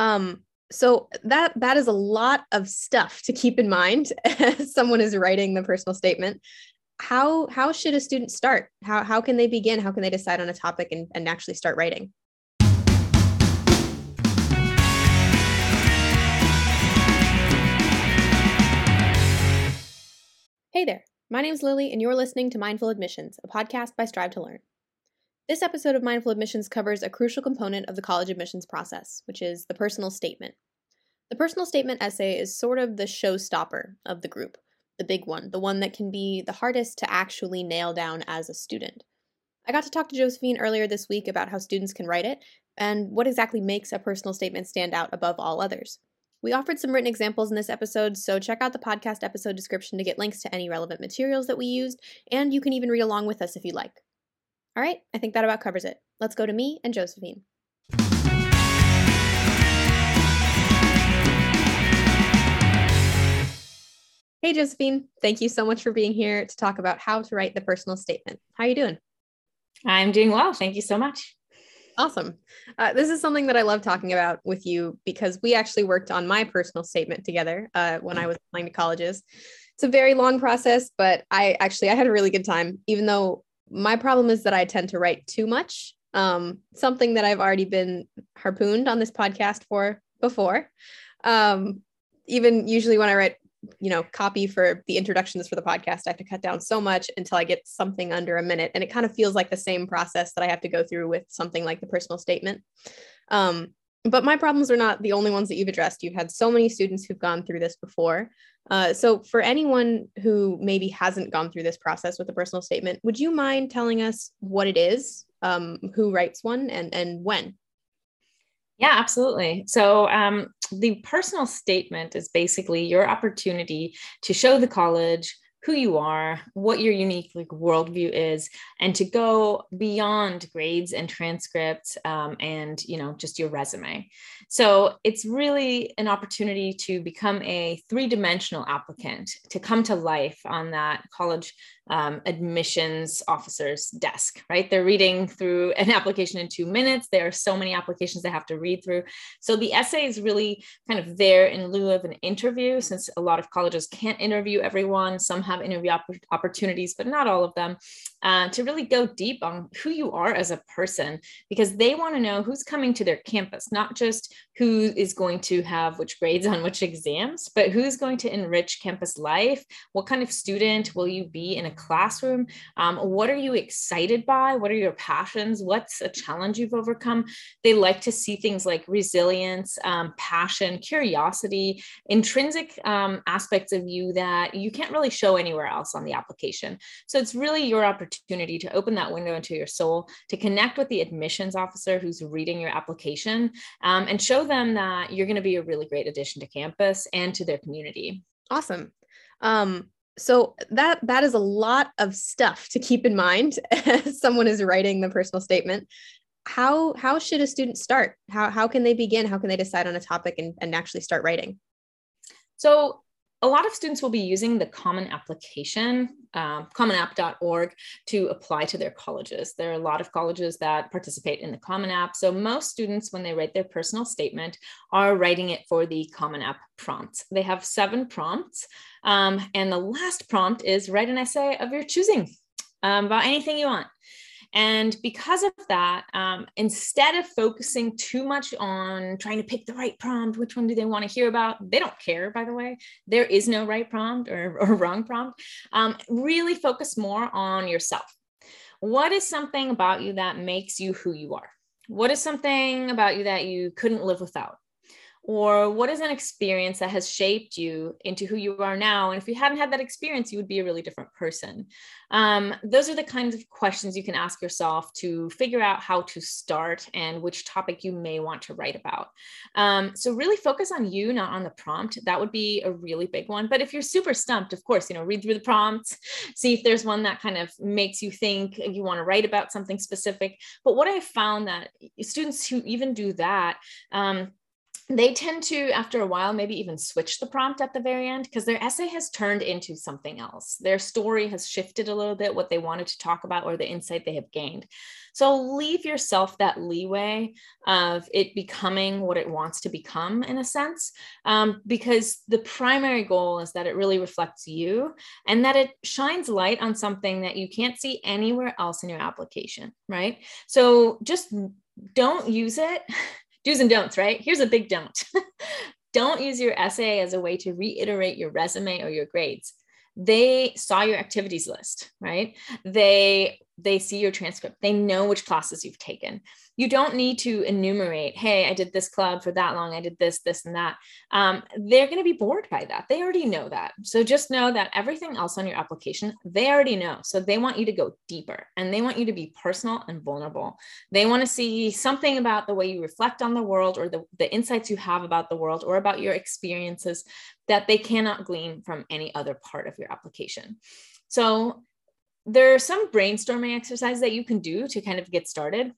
Um, so that that is a lot of stuff to keep in mind as someone is writing the personal statement. How how should a student start? How how can they begin? How can they decide on a topic and, and actually start writing? Hey there. My name is Lily, and you're listening to Mindful Admissions, a podcast by Strive to Learn. This episode of Mindful Admissions covers a crucial component of the college admissions process, which is the personal statement. The personal statement essay is sort of the showstopper of the group, the big one, the one that can be the hardest to actually nail down as a student. I got to talk to Josephine earlier this week about how students can write it and what exactly makes a personal statement stand out above all others. We offered some written examples in this episode, so check out the podcast episode description to get links to any relevant materials that we used, and you can even read along with us if you like. All right, I think that about covers it. Let's go to me and Josephine. Hey Josephine, thank you so much for being here to talk about how to write the personal statement. How are you doing? I'm doing well. Thank you so much. Awesome. Uh, this is something that I love talking about with you because we actually worked on my personal statement together uh, when I was applying to colleges. It's a very long process, but I actually I had a really good time. Even though my problem is that I tend to write too much, um, something that I've already been harpooned on this podcast for before. Um, even usually when I write you know copy for the introductions for the podcast i have to cut down so much until i get something under a minute and it kind of feels like the same process that i have to go through with something like the personal statement um, but my problems are not the only ones that you've addressed. You've had so many students who've gone through this before. Uh, so for anyone who maybe hasn't gone through this process with a personal statement would you mind telling us what it is um, who writes one and and when? Yeah, absolutely. So, um, the personal statement is basically your opportunity to show the college who you are, what your unique like worldview is, and to go beyond grades and transcripts um, and you know just your resume. So it's really an opportunity to become a three-dimensional applicant to come to life on that college um, admissions officer's desk, right? They're reading through an application in two minutes. There are so many applications they have to read through. So the essay is really kind of there in lieu of an interview, since a lot of colleges can't interview everyone. Some have interview opp- opportunities, but not all of them, uh, to really go deep on who you are as a person, because they want to know who's coming to their campus, not just who is going to have which grades on which exams, but who's going to enrich campus life. What kind of student will you be in a classroom? Um, what are you excited by? What are your passions? What's a challenge you've overcome? They like to see things like resilience, um, passion, curiosity, intrinsic um, aspects of you that you can't really show anywhere else on the application. So it's really your opportunity to open that window into your soul, to connect with the admissions officer who's reading your application, um, and show them that you're going to be a really great addition to campus and to their community. Awesome. Um, so that that is a lot of stuff to keep in mind as someone is writing the personal statement how how should a student start how how can they begin how can they decide on a topic and, and actually start writing so a lot of students will be using the Common Application, um, commonapp.org, to apply to their colleges. There are a lot of colleges that participate in the Common App. So most students, when they write their personal statement, are writing it for the Common App prompt. They have seven prompts. Um, and the last prompt is write an essay of your choosing um, about anything you want. And because of that, um, instead of focusing too much on trying to pick the right prompt, which one do they want to hear about? They don't care, by the way. There is no right prompt or, or wrong prompt. Um, really focus more on yourself. What is something about you that makes you who you are? What is something about you that you couldn't live without? Or what is an experience that has shaped you into who you are now? And if you hadn't had that experience you would be a really different person. Um, those are the kinds of questions you can ask yourself to figure out how to start and which topic you may want to write about. Um, so really focus on you not on the prompt. That would be a really big one. But if you're super stumped of course you know read through the prompts see if there's one that kind of makes you think you want to write about something specific. But what i found that students who even do that um, they tend to, after a while, maybe even switch the prompt at the very end because their essay has turned into something else. Their story has shifted a little bit, what they wanted to talk about or the insight they have gained. So leave yourself that leeway of it becoming what it wants to become in a sense, um, because the primary goal is that it really reflects you and that it shines light on something that you can't see anywhere else in your application, right? So just don't use it do's and don'ts, right? Here's a big don't. don't use your essay as a way to reiterate your resume or your grades. They saw your activities list, right? They they see your transcript. They know which classes you've taken you don't need to enumerate, hey, I did this club for that long, I did this, this, and that. Um, they're going to be bored by that. They already know that. So just know that everything else on your application, they already know. So they want you to go deeper and they want you to be personal and vulnerable. They want to see something about the way you reflect on the world or the, the insights you have about the world or about your experiences that they cannot glean from any other part of your application. So there are some brainstorming exercises that you can do to kind of get started.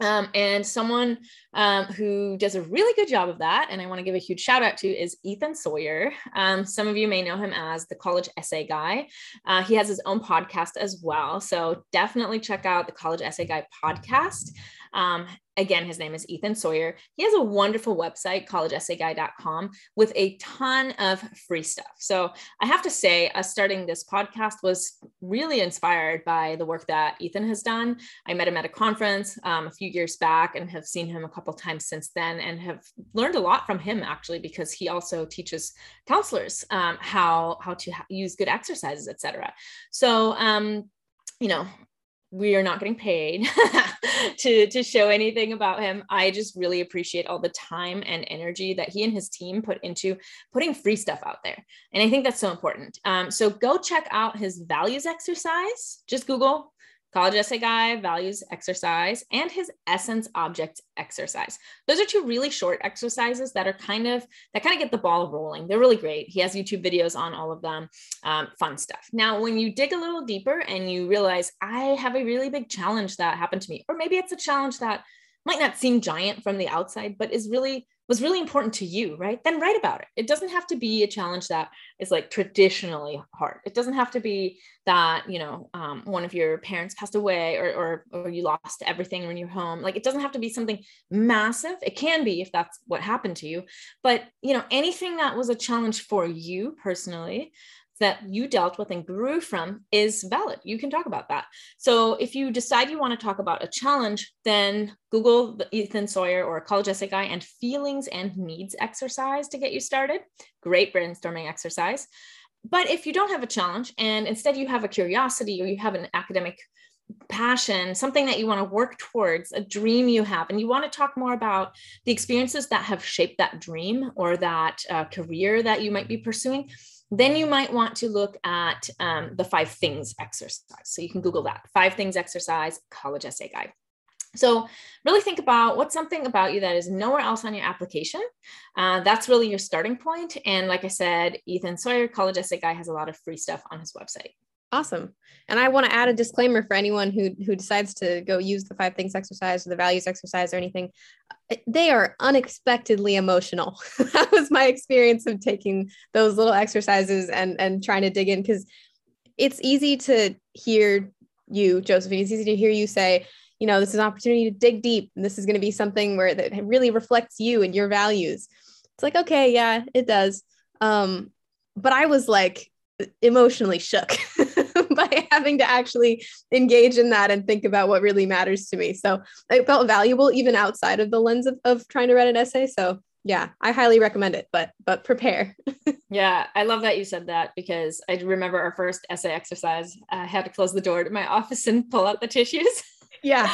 Um, and someone um, who does a really good job of that, and I want to give a huge shout out to, is Ethan Sawyer. Um, some of you may know him as the college essay guy. Uh, he has his own podcast as well. So definitely check out the College Essay Guy podcast. Um, again, his name is Ethan Sawyer. He has a wonderful website, collegeessayguy.com, with a ton of free stuff. So I have to say, us starting this podcast was really inspired by the work that Ethan has done. I met him at a conference um, a few years back and have seen him a couple times since then and have learned a lot from him actually because he also teaches counselors um, how how to use good exercises, etc. So um, you know we are not getting paid to to show anything about him. I just really appreciate all the time and energy that he and his team put into putting free stuff out there. And i think that's so important. Um, so go check out his values exercise. Just google College Essay Guy, Values Exercise, and his Essence Objects Exercise. Those are two really short exercises that are kind of, that kind of get the ball rolling. They're really great. He has YouTube videos on all of them, um, fun stuff. Now, when you dig a little deeper and you realize, I have a really big challenge that happened to me, or maybe it's a challenge that might not seem giant from the outside, but is really was really important to you, right? Then write about it. It doesn't have to be a challenge that is like traditionally hard. It doesn't have to be that, you know, um, one of your parents passed away or, or, or you lost everything when you're home. Like it doesn't have to be something massive. It can be if that's what happened to you. But, you know, anything that was a challenge for you personally that you dealt with and grew from is valid. You can talk about that. So if you decide you want to talk about a challenge, then Google the Ethan Sawyer or College Essay Guy and feelings and needs exercise to get you started. Great brainstorming exercise. But if you don't have a challenge and instead you have a curiosity or you have an academic passion, something that you want to work towards, a dream you have, and you want to talk more about the experiences that have shaped that dream or that uh, career that you might be pursuing, then you might want to look at um, the five things exercise. So you can Google that five things exercise college essay guy. So really think about what's something about you that is nowhere else on your application. Uh, that's really your starting point. And like I said, Ethan Sawyer, College Essay Guy, has a lot of free stuff on his website. Awesome. And I want to add a disclaimer for anyone who who decides to go use the five things exercise or the values exercise or anything. They are unexpectedly emotional. that was my experience of taking those little exercises and and trying to dig in because it's easy to hear you, Josephine. It's easy to hear you say, you know, this is an opportunity to dig deep, and this is going to be something where that really reflects you and your values. It's like, okay, yeah, it does. Um, but I was like emotionally shook by having to actually engage in that and think about what really matters to me. So it felt valuable even outside of the lens of, of trying to write an essay. So yeah, I highly recommend it, but but prepare. yeah, I love that you said that because I remember our first essay exercise. I had to close the door to my office and pull out the tissues. Yeah.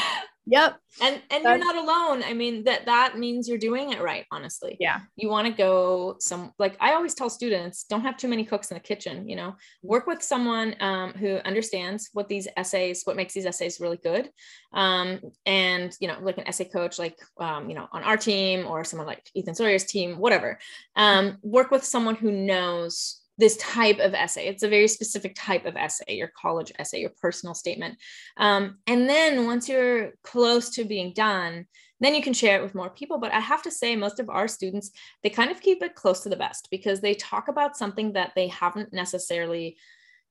Yep. And and That's, you're not alone. I mean that that means you're doing it right, honestly. Yeah. You want to go some like I always tell students, don't have too many cooks in the kitchen, you know. Work with someone um, who understands what these essays, what makes these essays really good. Um, and you know, like an essay coach like um, you know, on our team or someone like Ethan Sawyer's team, whatever. Um, work with someone who knows this type of essay. It's a very specific type of essay, your college essay, your personal statement. Um, and then once you're close to being done, then you can share it with more people. But I have to say, most of our students, they kind of keep it close to the best because they talk about something that they haven't necessarily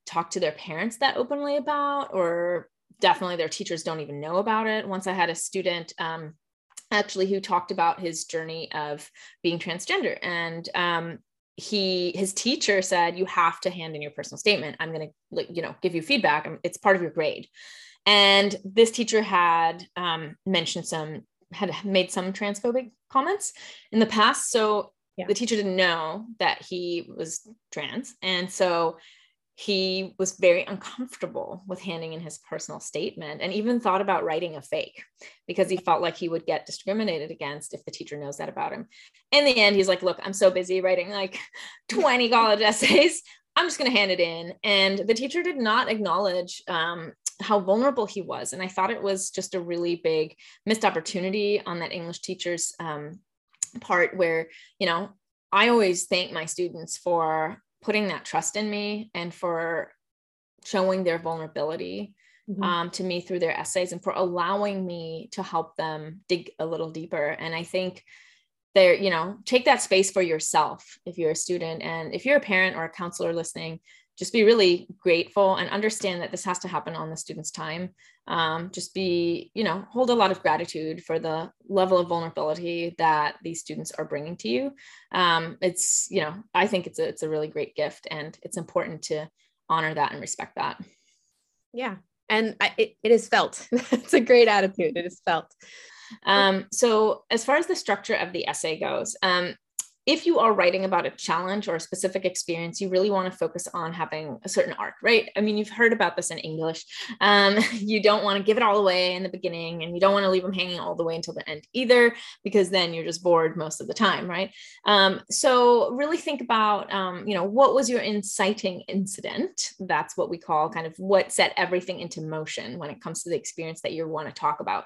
talked to their parents that openly about, or definitely their teachers don't even know about it. Once I had a student, um, actually who talked about his journey of being transgender and um, he his teacher said you have to hand in your personal statement. I'm going to you know give you feedback. It's part of your grade. And this teacher had um, mentioned some had made some transphobic comments in the past. So yeah. the teacher didn't know that he was trans. And so he was very uncomfortable with handing in his personal statement and even thought about writing a fake because he felt like he would get discriminated against if the teacher knows that about him. In the end, he's like, Look, I'm so busy writing like 20 college essays. I'm just going to hand it in. And the teacher did not acknowledge um, how vulnerable he was. And I thought it was just a really big missed opportunity on that English teacher's um, part where, you know, I always thank my students for putting that trust in me and for showing their vulnerability mm-hmm. um, to me through their essays and for allowing me to help them dig a little deeper. And I think there, you know, take that space for yourself if you're a student and if you're a parent or a counselor listening, just be really grateful and understand that this has to happen on the student's time. Um, just be, you know, hold a lot of gratitude for the level of vulnerability that these students are bringing to you. Um, it's, you know, I think it's a, it's a really great gift and it's important to honor that and respect that. Yeah. And I, it, it is felt. it's a great attitude. It is felt. Um, so as far as the structure of the essay goes, um, if you are writing about a challenge or a specific experience, you really want to focus on having a certain arc, right? I mean, you've heard about this in English. Um, you don't want to give it all away in the beginning, and you don't want to leave them hanging all the way until the end either, because then you're just bored most of the time, right? Um, so really think about, um, you know, what was your inciting incident? That's what we call kind of what set everything into motion when it comes to the experience that you want to talk about,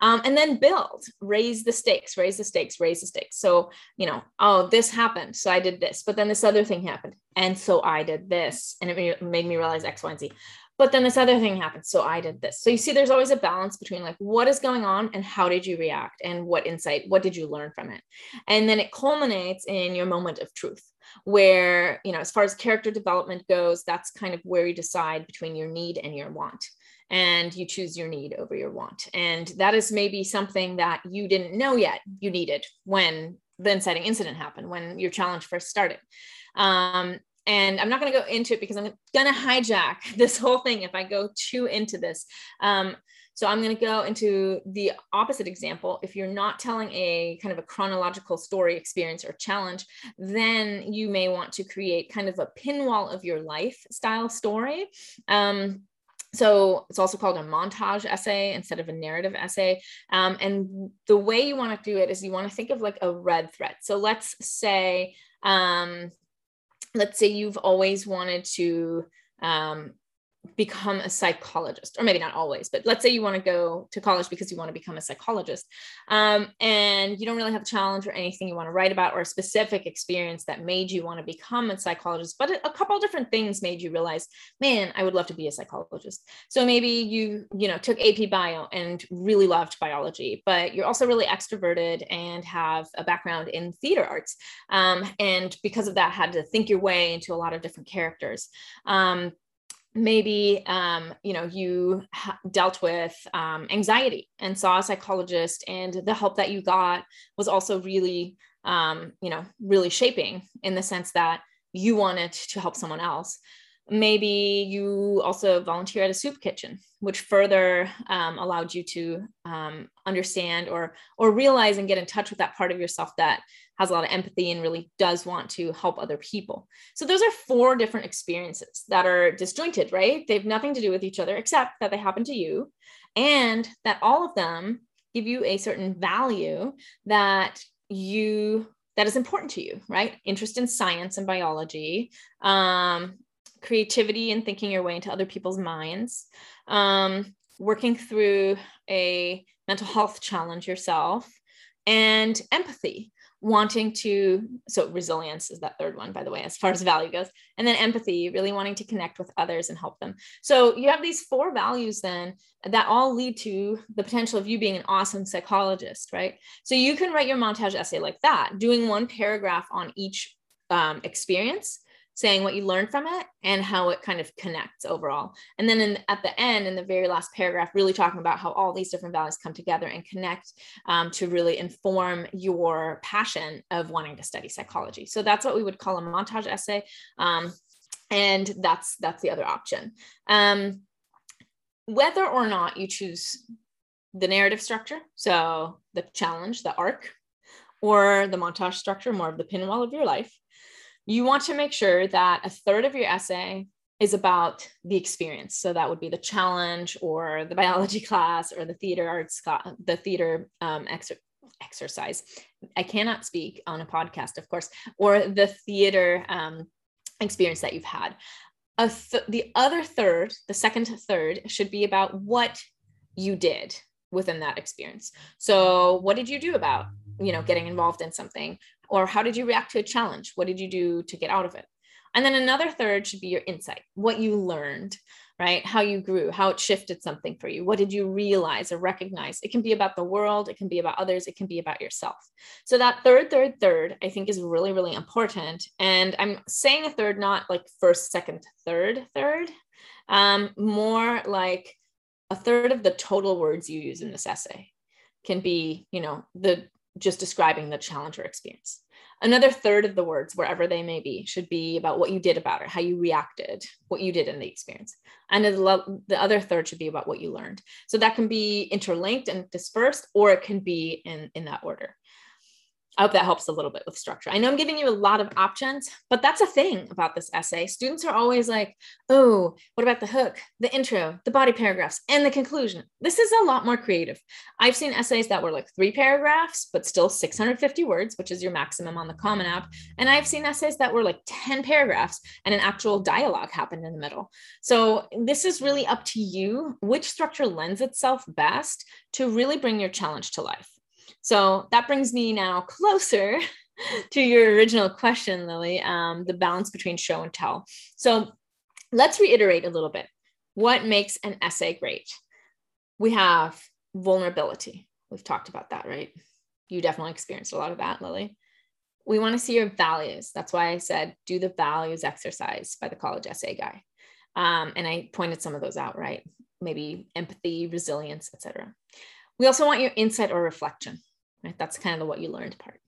um, and then build, raise the stakes, raise the stakes, raise the stakes. So you know, oh this happened. So I did this. But then this other thing happened. And so I did this. And it made me realize X, Y, and Z. But then this other thing happened. So I did this. So you see, there's always a balance between like what is going on and how did you react and what insight, what did you learn from it? And then it culminates in your moment of truth, where, you know, as far as character development goes, that's kind of where you decide between your need and your want and you choose your need over your want. And that is maybe something that you didn't know yet you needed when the inciting incident happened when your challenge first started. Um, and I'm not going to go into it because I'm going to hijack this whole thing if I go too into this. Um, so I'm going to go into the opposite example. If you're not telling a kind of a chronological story experience or challenge, then you may want to create kind of a pinwall of your life style story. Um, so it's also called a montage essay instead of a narrative essay. Um, and the way you want to do it is you want to think of like a red thread. So let's say, um, let's say you've always wanted to um, become a psychologist or maybe not always but let's say you want to go to college because you want to become a psychologist um, and you don't really have a challenge or anything you want to write about or a specific experience that made you want to become a psychologist but a couple different things made you realize man i would love to be a psychologist. So maybe you you know took ap bio and really loved biology but you're also really extroverted and have a background in theater arts um, and because of that had to think your way into a lot of different characters um, maybe um, you know you dealt with um, anxiety and saw a psychologist and the help that you got was also really um, you know really shaping in the sense that you wanted to help someone else maybe you also volunteer at a soup kitchen which further um, allowed you to um, understand or or realize and get in touch with that part of yourself that has a lot of empathy and really does want to help other people. So those are four different experiences that are disjointed right? They have nothing to do with each other except that they happen to you. And that all of them give you a certain value that you that is important to you right? Interest in science and biology um, creativity and thinking your way into other people's minds, um, working through a mental health challenge yourself, and empathy, wanting to so resilience is that third one by the way as far as value goes. And then empathy really wanting to connect with others and help them. So you have these four values then that all lead to the potential of you being an awesome psychologist right? So you can write your montage essay like that doing one paragraph on each um, experience saying what you learned from it and how it kind of connects overall. And then in, at the end, in the very last paragraph, really talking about how all these different values come together and connect um, to really inform your passion of wanting to study psychology. So that's what we would call a montage essay. Um, and that's that's the other option. Um, whether or not you choose the narrative structure, so the challenge, the arc, or the montage structure, more of the pinwheel of your life, you want to make sure that a third of your essay is about the experience. So that would be the challenge or the biology class or the theater arts, the theater um, exercise. I cannot speak on a podcast, of course, or the theater um, experience that you've had. Th- the other third, the second third, should be about what you did within that experience. So, what did you do about you know getting involved in something or how did you react to a challenge? What did you do to get out of it? And then another third should be your insight what you learned right? How you grew how it shifted something for you. What did you realize or recognize? It can be about the world it can be about others it can be about yourself. So that third third third i think is really really important. And i'm saying a third not like first second third third um, more like a third of the total words you use in this essay can be you know the just describing the challenge or experience. Another third of the words, wherever they may be, should be about what you did about it, how you reacted, what you did in the experience. And the other third should be about what you learned. So that can be interlinked and dispersed, or it can be in, in that order. I hope that helps a little bit with structure. I know I'm giving you a lot of options, but that's a thing about this essay. Students are always like, oh, what about the hook, the intro, the body paragraphs, and the conclusion? This is a lot more creative. I've seen essays that were like three paragraphs, but still 650 words, which is your maximum on the Common App. And I've seen essays that were like 10 paragraphs and an actual dialogue happened in the middle. So this is really up to you which structure lends itself best to really bring your challenge to life. So that brings me now closer to your original question, Lily, um, the balance between show and tell. So let's reiterate a little bit. What makes an essay great? We have vulnerability. We've talked about that, right? You definitely experienced a lot of that, Lily. We want to see your values. That's why I said do the values exercise by the college essay guy. Um, and I pointed some of those out, right? Maybe empathy, resilience, etc. We also want your insight or reflection. Right? That's kind of the what you learned part.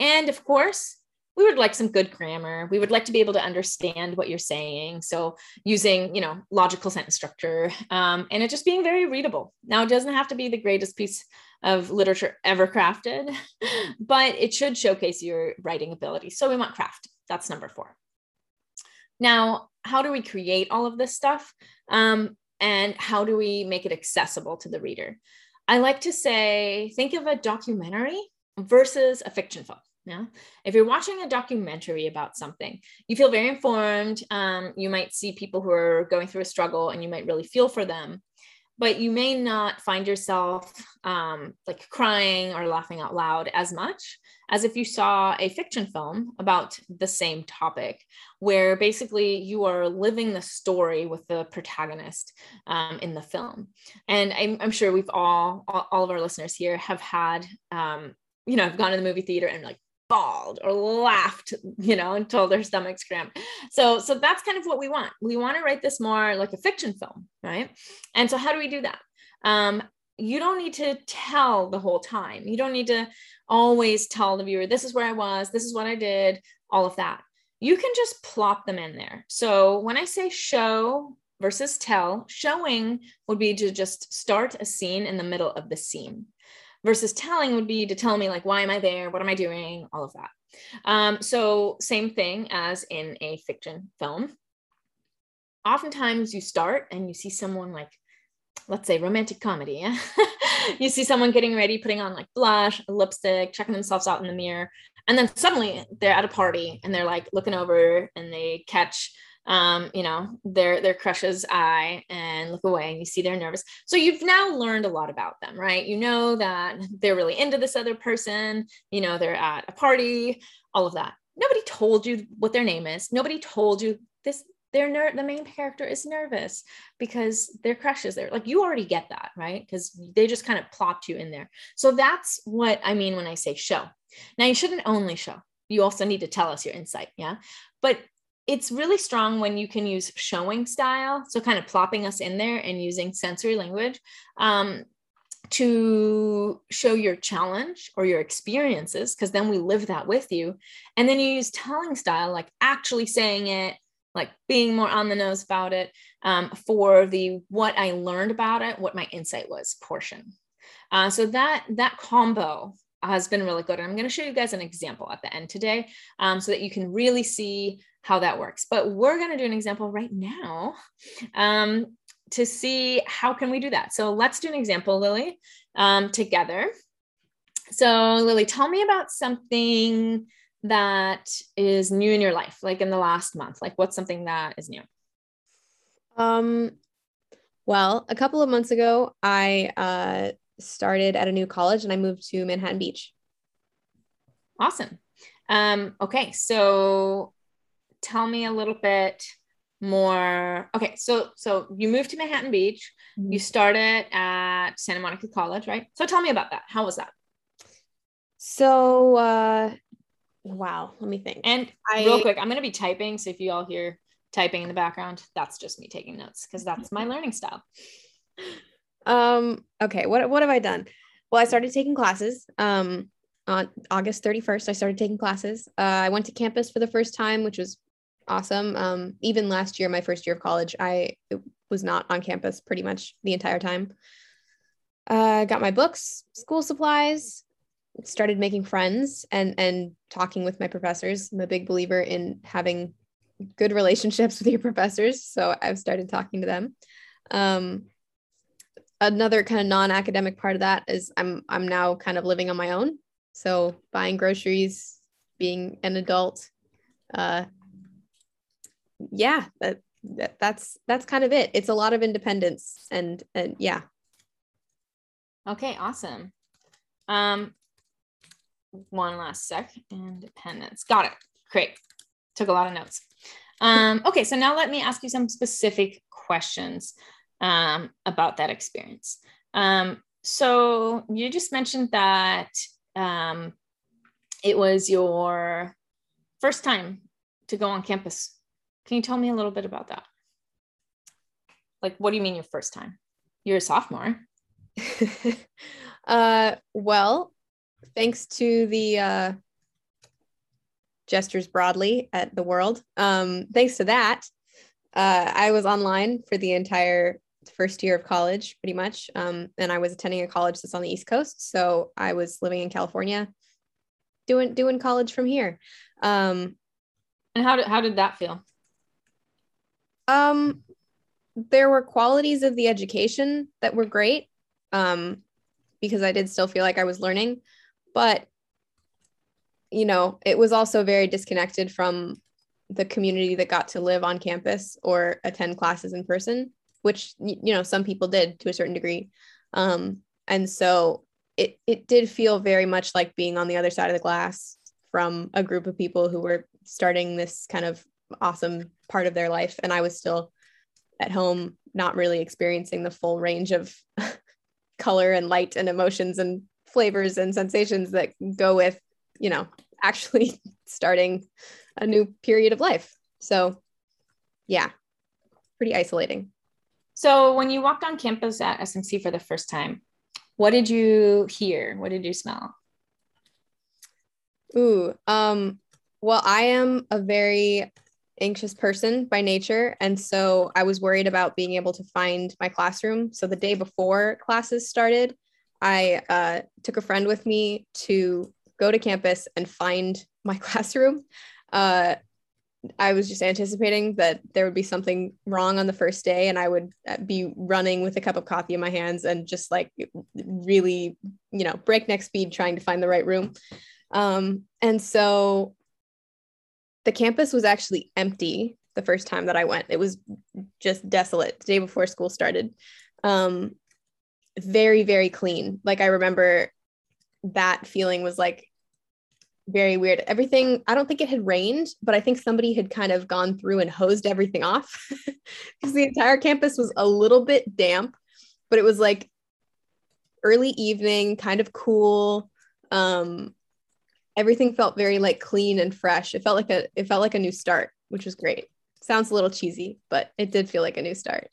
And of course, we would like some good grammar. We would like to be able to understand what you're saying. So using, you know, logical sentence structure um, and it just being very readable. Now, it doesn't have to be the greatest piece of literature ever crafted, but it should showcase your writing ability. So we want craft. That's number four. Now, how do we create all of this stuff? Um, and how do we make it accessible to the reader? I like to say, think of a documentary versus a fiction film. Yeah. If you're watching a documentary about something, you feel very informed. Um, you might see people who are going through a struggle and you might really feel for them but you may not find yourself um, like crying or laughing out loud as much as if you saw a fiction film about the same topic, where basically you are living the story with the protagonist um, in the film. And I'm, I'm, sure we've all, all, of our listeners here have had, um, you know, have gone to the movie theater and like bawled or laughed, you know, until their stomachs cramped. So, so that's kind of what we want. We want to write this more like a fiction film, right? And so, how do we do that? Um, you don't need to tell the whole time. You don't need to always tell the viewer, this is where I was, this is what I did, all of that. You can just plop them in there. So, when I say show versus tell, showing would be to just start a scene in the middle of the scene versus telling would be to tell me like why am i there? What am i doing? All of that. Um, so same thing as in a fiction film. Oftentimes you start and you see someone like let's say romantic comedy. Yeah? you see someone getting ready putting on like blush lipstick checking themselves out in the mirror and then suddenly they're at a party and they're like looking over and they catch um, you know, their their crush's eye and look away and you see they're nervous. So you've now learned a lot about them, right? You know that they're really into this other person, you know, they're at a party, all of that. Nobody told you what their name is. Nobody told you this they're ner- the main character is nervous because their crush is there. Like you already get that, right? Because they just kind of plopped you in there. So that's what I mean when I say show. Now you shouldn't only show. You also need to tell us your insight, yeah. But it's really strong when you can use showing style, so kind of plopping us in there and using sensory language um, to show your challenge or your experiences, because then we live that with you. And then you use telling style, like actually saying it, like being more on the nose about it um, for the what I learned about it, what my insight was portion. Uh, so that that combo has been really good. And I'm going to show you guys an example at the end today um, so that you can really see how that works. But we're going to do an example right now um, to see how can we do that. So let's do an example, Lily, um, together. So Lily, tell me about something that is new in your life, like in the last month. Like what's something that is new? Um, well, a couple of months ago, I uh, started at a new college and I moved to Manhattan Beach. Awesome. Um, okay, so tell me a little bit more. Okay, so so you moved to Manhattan Beach. Mm-hmm. You started at Santa Monica College, right? So tell me about that. How was that? So uh wow, let me think. And I, real quick, I'm gonna be typing. So if you all hear typing in the background, that's just me taking notes because that's my learning style. Um, okay, what what have I done? Well, I started taking classes. Um, on August 31st, I started taking classes. Uh, I went to campus for the first time, which was awesome. Um, even last year, my first year of college, I was not on campus pretty much the entire time. Uh, got my books, school supplies, started making friends and and talking with my professors. I'm a big believer in having good relationships with your professors, so I've started talking to them. Um, another kind of non-academic part of that is I'm I'm now kind of living on my own. So buying groceries, being an adult, uh, yeah, that, that that's that's kind of it. It's a lot of independence and and yeah. Okay, awesome. Um, one last sec. Independence. Got it. Great. Took a lot of notes. Um, okay, so now let me ask you some specific questions um, about that experience. Um, so you just mentioned that um, it was your first time to go on campus. Can you tell me a little bit about that? Like, what do you mean your first time? You're a sophomore. uh, well, thanks to the uh, gestures broadly at the world, um, thanks to that, uh, I was online for the entire first year of college, pretty much. Um, and I was attending a college that's on the East Coast. So I was living in California, doing doing college from here. Um, and how did how did that feel? Um, there were qualities of the education that were great. Um, because I did still feel like I was learning, but you know, it was also very disconnected from the community that got to live on campus or attend classes in person which you know some people did to a certain degree. Um, and so it it did feel very much like being on the other side of the glass from a group of people who were starting this kind of awesome part of their life. And i was still at home not really experiencing the full range of color and light and emotions and flavors and sensations that go with you know actually starting a new period of life. So yeah pretty isolating so when you walked on campus at SMC for the first time, what did you hear? What did you smell? Ooh, um, well, I am a very anxious person by nature. And so I was worried about being able to find my classroom. So the day before classes started, I uh, took a friend with me to go to campus and find my classroom. Uh, I was just anticipating that there would be something wrong on the first day and I would uh, be running with a cup of coffee in my hands and just like really, you know, breakneck speed trying to find the right room. Um, and so the campus was actually empty the first time that I went. It was just desolate the day before school started. Um, very, very clean. Like I remember that feeling was like very weird. Everything, I don't think it had rained, but I think somebody had kind of gone through and hosed everything off because the entire campus was a little bit damp, but it was like early evening, kind of cool. Um, everything felt very like clean and fresh. It felt like a it felt like a new start, which was great. Sounds a little cheesy, but it did feel like a new start.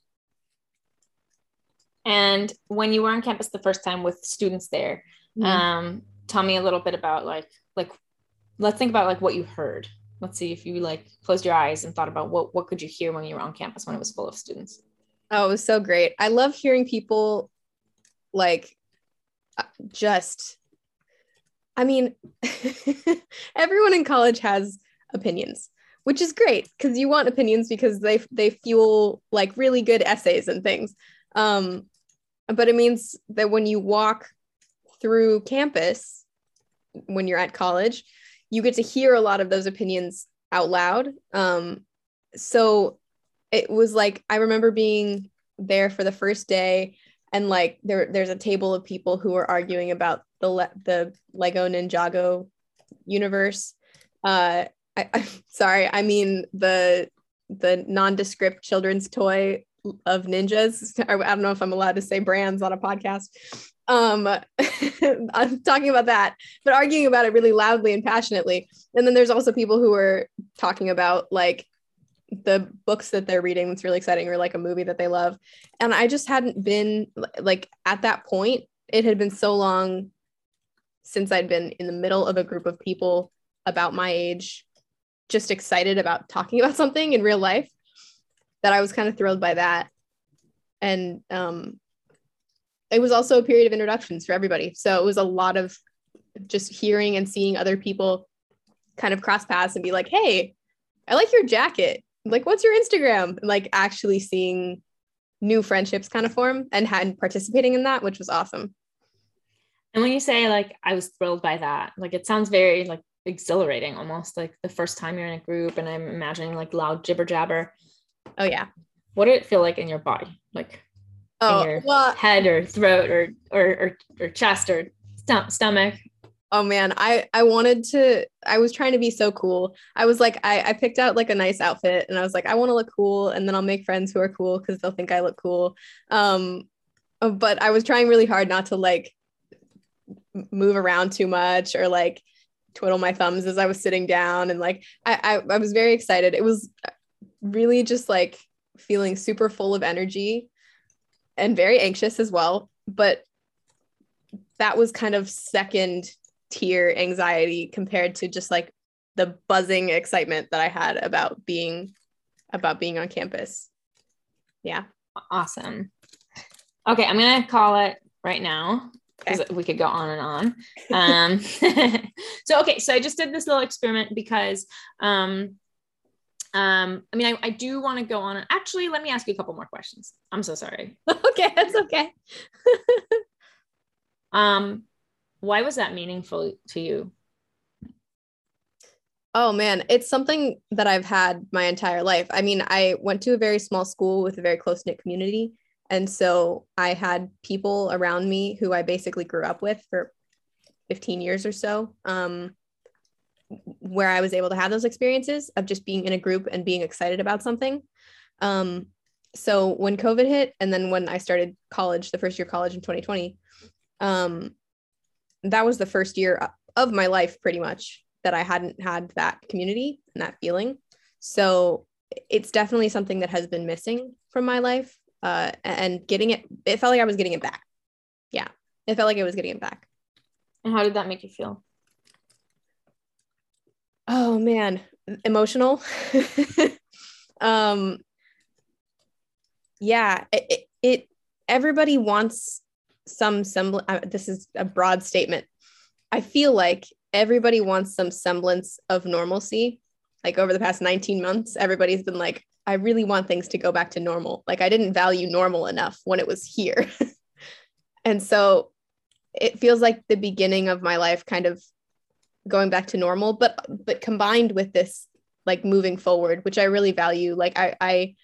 And when you were on campus the first time with students there, mm-hmm. um, tell me a little bit about like like let's think about like what you heard. Let's see if you like closed your eyes and thought about what what could you hear when you were on campus when it was full of students. Oh, it was so great. I love hearing people like uh, just I mean, everyone in college has opinions, which is great because you want opinions because they they fuel like really good essays and things. Um, but it means that when you walk through campus, when you're at college, you get to hear a lot of those opinions out loud. Um, so it was like I remember being there for the first day and like there there's a table of people who are arguing about the Le- the Lego Ninjago universe. Uh, I, sorry, I mean the the nondescript children's toy of ninjas. I don't know if I'm allowed to say brands on a podcast. Um, I'm talking about that, but arguing about it really loudly and passionately. And then there's also people who are talking about like the books that they're reading that's really exciting or like a movie that they love. And I just hadn't been like at that point, it had been so long since I'd been in the middle of a group of people about my age, just excited about talking about something in real life that I was kind of thrilled by that. And um, it was also a period of introductions for everybody. So it was a lot of just hearing and seeing other people kind of cross paths and be like, hey, I like your jacket. Like what's your instagram? Like actually seeing new friendships kind of form and had participating in that which was awesome. And when you say like i was thrilled by that like it sounds very like exhilarating almost like the first time you're in a group and i'm imagining like loud jibber jabber oh yeah. What did it feel like in your body? Like oh, your well, head or throat or or or, or chest or st- stomach. Oh man i i wanted to i was trying to be so cool. I was like i, I picked out like a nice outfit and i was like i want to look cool and then i'll make friends who are cool because they'll think i look cool. Um uh, but i was trying really hard not to like move around too much or like twiddle my thumbs as i was sitting down and like I, I i was very excited. It was really just like feeling super full of energy and very anxious as well but that was kind of second tier anxiety compared to just like the buzzing excitement that I had about being about being on campus. Yeah. Awesome. Okay, I'm gonna call it right now because okay. we could go on and on. Um, so okay, so I just did this little experiment because um, um, I mean, I, I do want to go on. Actually, let me ask you a couple more questions. I'm so sorry. okay, that's okay. um, why was that meaningful to you? Oh man, it's something that I've had my entire life. I mean, I went to a very small school with a very close knit community. And so I had people around me who I basically grew up with for 15 years or so, um, where I was able to have those experiences of just being in a group and being excited about something. Um, so when COVID hit, and then when I started college, the first year of college in 2020, um, that was the first year of my life pretty much that I hadn't had that community and that feeling. So it's definitely something that has been missing from my life. Uh, and getting it, it felt like I was getting it back. Yeah, it felt like I was getting it back. And how did that make you feel? Oh man, emotional. um, yeah, it, it, it everybody wants some semblance uh, this is a broad statement. I feel like everybody wants some semblance of normalcy. Like over the past 19 months everybody's been like i really want things to go back to normal. Like i didn't value normal enough when it was here. And so it feels like the beginning of my life kind of going back to normal but but combined with this like moving forward, which I really value. Like I I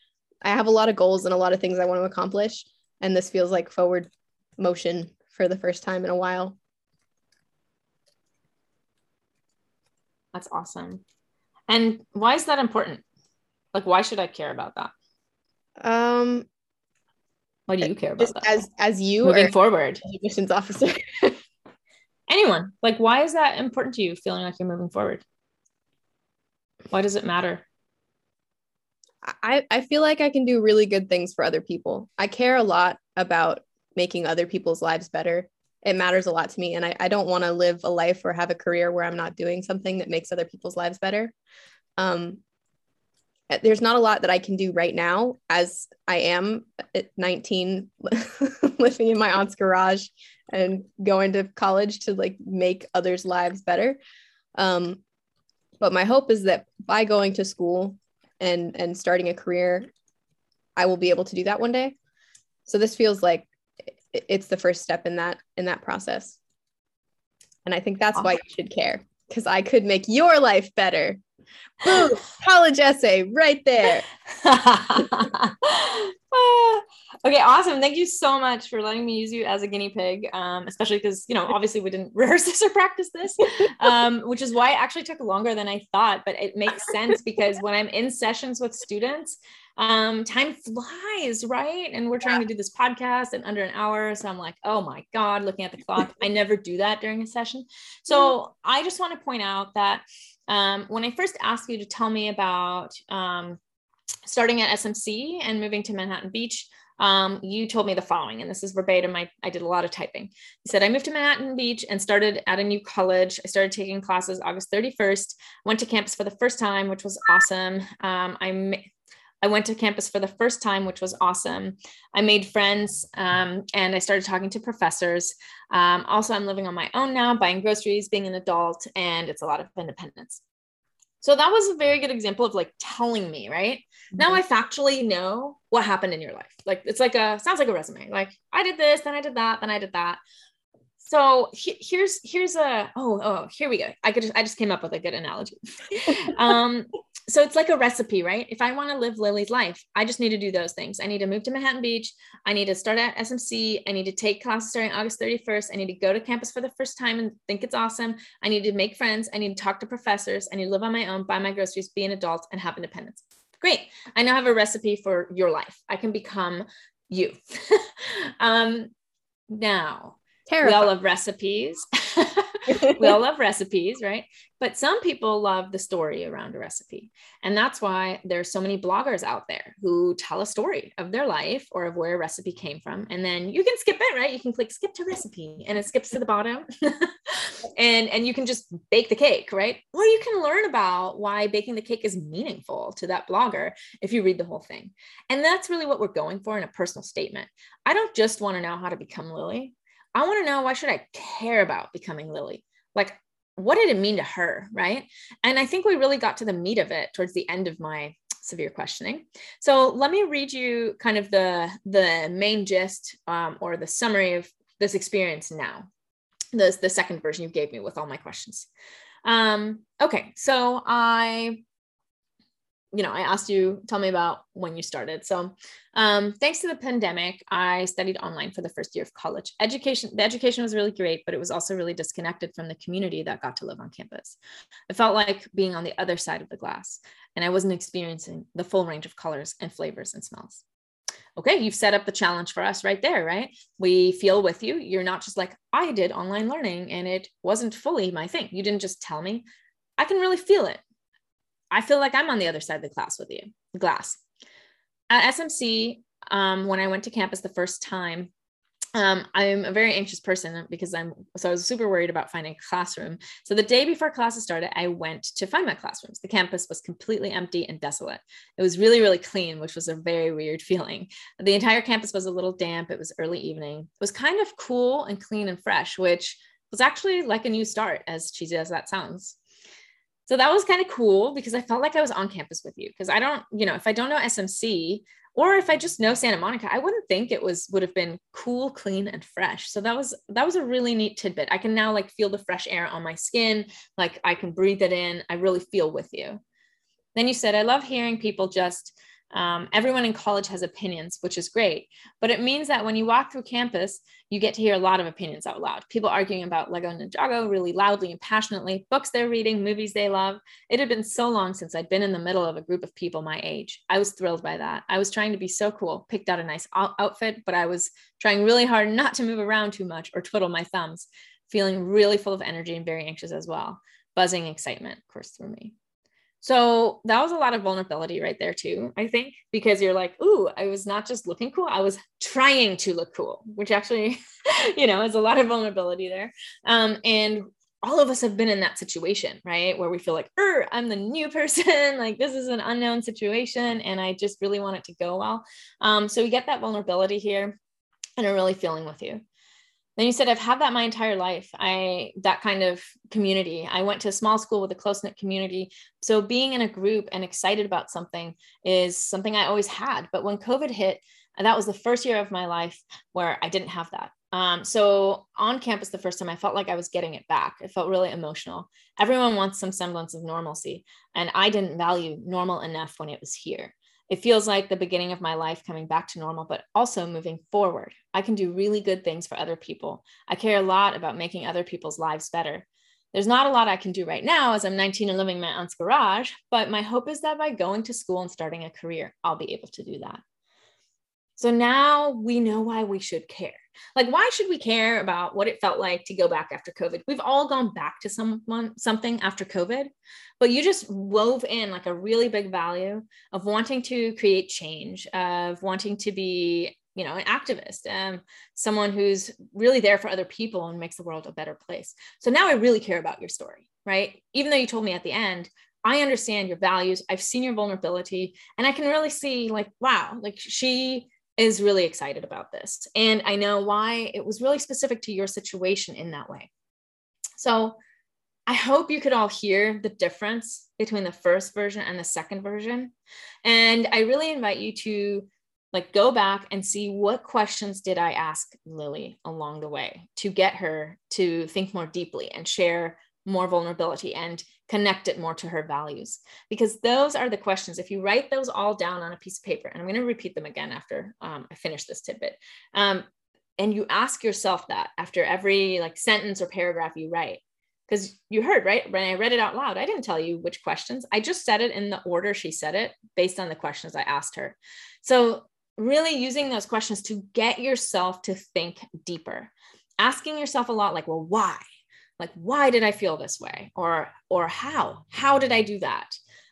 I have a lot of goals and a lot of things I want to accomplish, and this feels like forward motion for the first time in a while. That's awesome. And why is that important? Like, why should I care about that? Um, why do you care about that? As as you moving forward, admissions officer. Anyone, like, why is that important to you? Feeling like you're moving forward. Why does it matter? I, I feel like I can do really good things for other people. I care a lot about making other people's lives better. It matters a lot to me. And I, I don't want to live a life or have a career where I'm not doing something that makes other people's lives better. Um, there's not a lot that I can do right now as I am at 19 living in my aunt's garage and going to college to like make others' lives better. Um, but my hope is that by going to school and and starting a career, I will be able to do that one day. So this feels like it's the first step in that in that process. And I think that's awesome. why you should care because I could make your life better. Boom, college essay right there. okay, awesome. Thank you so much for letting me use you as a guinea pig, um, especially because, you know, obviously we didn't rehearse this or practice this, um, which is why it actually took longer than I thought. But it makes sense because when I'm in sessions with students, um, time flies, right? And we're trying to do this podcast in under an hour. So I'm like, oh my God, looking at the clock. I never do that during a session. So I just want to point out that um, when I first asked you to tell me about um, starting at SMC and moving to Manhattan Beach, um, you told me the following, and this is verbatim. I, I did a lot of typing. You said, I moved to Manhattan Beach and started at a new college. I started taking classes August 31st, went to campus for the first time, which was awesome. Um, I I went to campus for the first time, which was awesome. I made friends um, and I started talking to professors. Um, also, I'm living on my own now, buying groceries, being an adult, and it's a lot of independence. So that was a very good example of like telling me, right? Mm-hmm. Now I factually know what happened in your life. Like it's like a sounds like a resume. Like I did this, then I did that, then I did that. So he, here's here's a oh oh here we go. I could just, I just came up with a good analogy. um, so it's like a recipe, right? If I want to live Lily's life, I just need to do those things. I need to move to Manhattan Beach. I need to start at SMC. I need to take classes starting August 31st. I need to go to campus for the first time and think it's awesome. I need to make friends. I need to talk to professors. I need to live on my own, buy my groceries, be an adult, and have independence. Great. I now have a recipe for your life. I can become you. um, now, Terrifying. we all love recipes. we all love recipes, right? But some people love the story around a recipe. And that's why there's so many bloggers out there who tell a story of their life or of where a recipe came from. And then you can skip it, right? You can click skip to recipe and it skips to the bottom. and and you can just bake the cake, right? Or you can learn about why baking the cake is meaningful to that blogger if you read the whole thing. And that's really what we're going for in a personal statement. I don't just want to know how to become Lily. I want to know why should I care about becoming Lily? Like, what did it mean to her? Right. And I think we really got to the meat of it towards the end of my severe questioning. So let me read you kind of the, the main gist um, or the summary of this experience now. The, the second version you gave me with all my questions. Um, okay, so I you know, I asked you, tell me about when you started. So, um, thanks to the pandemic, I studied online for the first year of college. Education, the education was really great, but it was also really disconnected from the community that got to live on campus. It felt like being on the other side of the glass, and I wasn't experiencing the full range of colors and flavors and smells. Okay, you've set up the challenge for us right there, right? We feel with you. You're not just like, I did online learning and it wasn't fully my thing. You didn't just tell me. I can really feel it I feel like I'm on the other side of the class with you, glass. At SMC, um, when I went to campus the first time, um, I'm a very anxious person because I'm so I was super worried about finding a classroom. So the day before classes started, I went to find my classrooms. The campus was completely empty and desolate. It was really, really clean, which was a very weird feeling. The entire campus was a little damp. It was early evening. It was kind of cool and clean and fresh, which was actually like a new start, as cheesy as that sounds. So that was kind of cool because I felt like I was on campus with you. Because I don't, you know, if I don't know SMC or if I just know Santa Monica, I wouldn't think it was would have been cool, clean, and fresh. So that was that was a really neat tidbit. I can now like feel the fresh air on my skin, like I can breathe it in. I really feel with you. Then you said, I love hearing people just um, everyone in college has opinions, which is great, but it means that when you walk through campus, you get to hear a lot of opinions out loud. People arguing about Lego Ninjago really loudly and passionately, books they're reading, movies they love. It had been so long since I'd been in the middle of a group of people my age. I was thrilled by that. I was trying to be so cool, picked out a nice outfit, but I was trying really hard not to move around too much or twiddle my thumbs, feeling really full of energy and very anxious as well. Buzzing excitement coursed through me. So that was a lot of vulnerability right there too, I think, because you're like, ooh, I was not just looking cool, I was trying to look cool, which actually, you know, is a lot of vulnerability there. Um, and all of us have been in that situation, right? Where we feel like, er, I'm the new person, like this is an unknown situation, and I just really want it to go well. Um, so we get that vulnerability here and are really feeling with you then you said i've had that my entire life. I that kind of community. I went to a small school with a close-knit community. So being in a group and excited about something is something i always had. But when covid hit that was the first year of my life where i didn't have that. Um, so on campus the first time i felt like i was getting it back. It felt really emotional. Everyone wants some semblance of normalcy and i didn't value normal enough when it was here it feels like the beginning of my life coming back to normal, but also moving forward. I can do really good things for other people. I care a lot about making other people's lives better. There's not a lot I can do right now as I'm 19 and living in my aunt's garage, but my hope is that by going to school and starting a career, I'll be able to do that. So now we know why we should care. Like, why should we care about what it felt like to go back after COVID? We've all gone back to someone something after COVID, but you just wove in like a really big value of wanting to create change, of wanting to be, you know, an activist, um, someone who's really there for other people and makes the world a better place. So now I really care about your story, right? Even though you told me at the end, I understand your values. I've seen your vulnerability, and I can really see, like, wow, like she is really excited about this. And I know why it was really specific to your situation in that way. So I hope you could all hear the difference between the first version and the second version. And I really invite you to like go back and see what questions did I ask Lily along the way to get her to think more deeply and share more vulnerability and connect it more to her values. Because those are the questions. If you write those all down on a piece of paper and i'm going to repeat them again after um, i finish this tidbit um, and you ask yourself that after every like sentence or paragraph you write because you heard right? When i read it out loud i didn't tell you which questions. I just said it in the order she said it based on the questions i asked her. So really using those questions to get yourself to think deeper. Asking yourself a lot like well why like why did i feel this way? Or or how? How did i do that?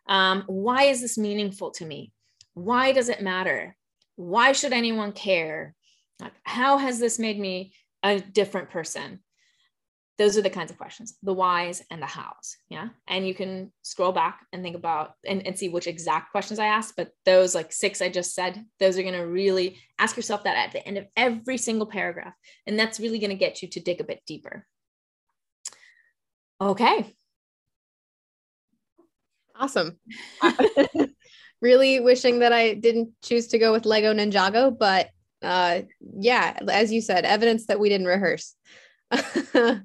Um, why is this meaningful to me? Why does it matter? Why should anyone care? Like, how has this made me a different person? Those are the kinds of questions the whys and the hows yeah? And you can scroll back and think about and, and see which exact questions i asked but those like six i just said those are going to really ask yourself that at the end of every single paragraph and that's really going to get you to dig a bit deeper Okay. Awesome. really wishing that I didn't choose to go with Lego Ninjago, but uh, yeah, as you said, evidence that we didn't rehearse.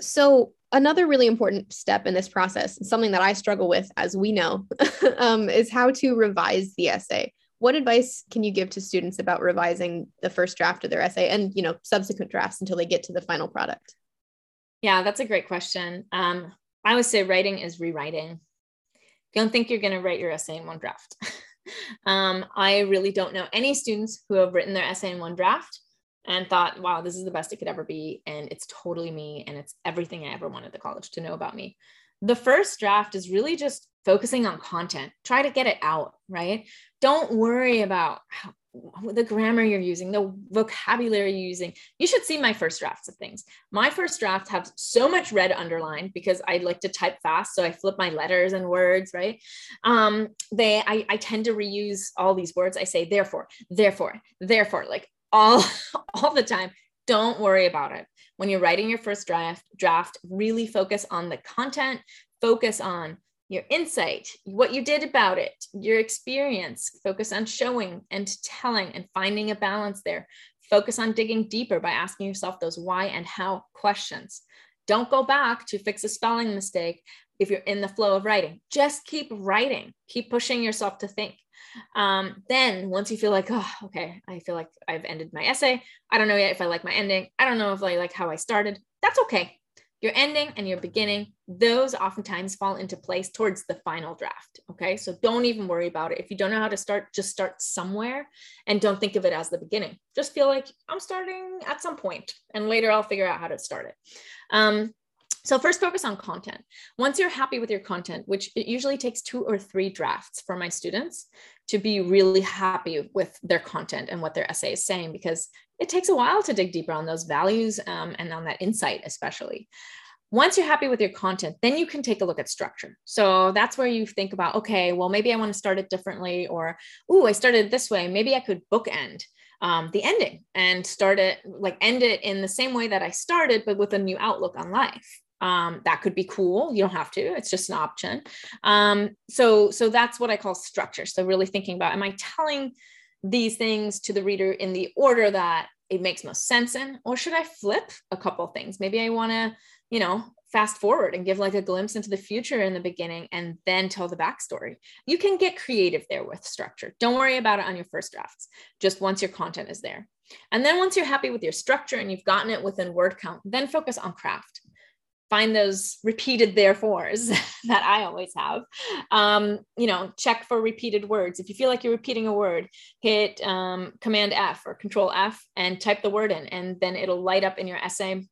so, another really important step in this process, something that I struggle with, as we know, um, is how to revise the essay. What advice can you give to students about revising the first draft of their essay and, you know, subsequent drafts until they get to the final product? Yeah, that's a great question. Um, I would say writing is rewriting. Don't think you're going to write your essay in one draft. um, I really don't know any students who have written their essay in one draft and thought, wow, this is the best it could ever be. And it's totally me. And it's everything I ever wanted the college to know about me. The first draft is really just focusing on content. Try to get it out, right? Don't worry about the grammar you're using, the vocabulary you're using. You should see my first drafts of things. My first draft have so much red underlined because I like to type fast. So I flip my letters and words, right? Um, they I, I tend to reuse all these words. I say therefore, therefore, therefore, like all all the time. Don't worry about it. When you're writing your first draft, draft, really focus on the content, focus on your insight, what you did about it, your experience. Focus on showing and telling and finding a balance there. Focus on digging deeper by asking yourself those why and how questions. Don't go back to fix a spelling mistake. if you're in the flow of writing, just keep writing, keep pushing yourself to think. Um, then once you feel like, oh, okay, I feel like I've ended my essay. I don't know yet if I like my ending. I don't know if I like how I started. That's okay. Your ending and your beginning, those oftentimes fall into place towards the final draft. Okay. So don't even worry about it. If you don't know how to start, just start somewhere and don't think of it as the beginning. Just feel like I'm starting at some point and later I'll figure out how to start it. Um, so first focus on content. Once you're happy with your content, which it usually takes two or three drafts for my students to be really happy with their content and what their essay is saying, because it takes a while to dig deeper on those values um, and on that insight, especially. Once you're happy with your content, then you can take a look at structure. So that's where you think about, okay, well, maybe I want to start it differently, or, oh, I started this way. Maybe I could bookend um, the ending and start it, like end it in the same way that I started, but with a new outlook on life um, that could be cool you don't have to it's just an option um, so so that's what i call structure so really thinking about am i telling these things to the reader in the order that it makes most sense in? Or should i flip a couple things? Maybe i want to you know fast forward and give like a glimpse into the future in the beginning and then tell the backstory. You can get creative there with structure. Don't worry about it on your first drafts just once your content is there. And then once you're happy with your structure and you've gotten it within word count then focus on craft find those repeated therefores that I always have. Um, you know, check for repeated words. If you feel like you're repeating a word, hit um, Command F or Control F and type the word in, and then it'll light up in your essay.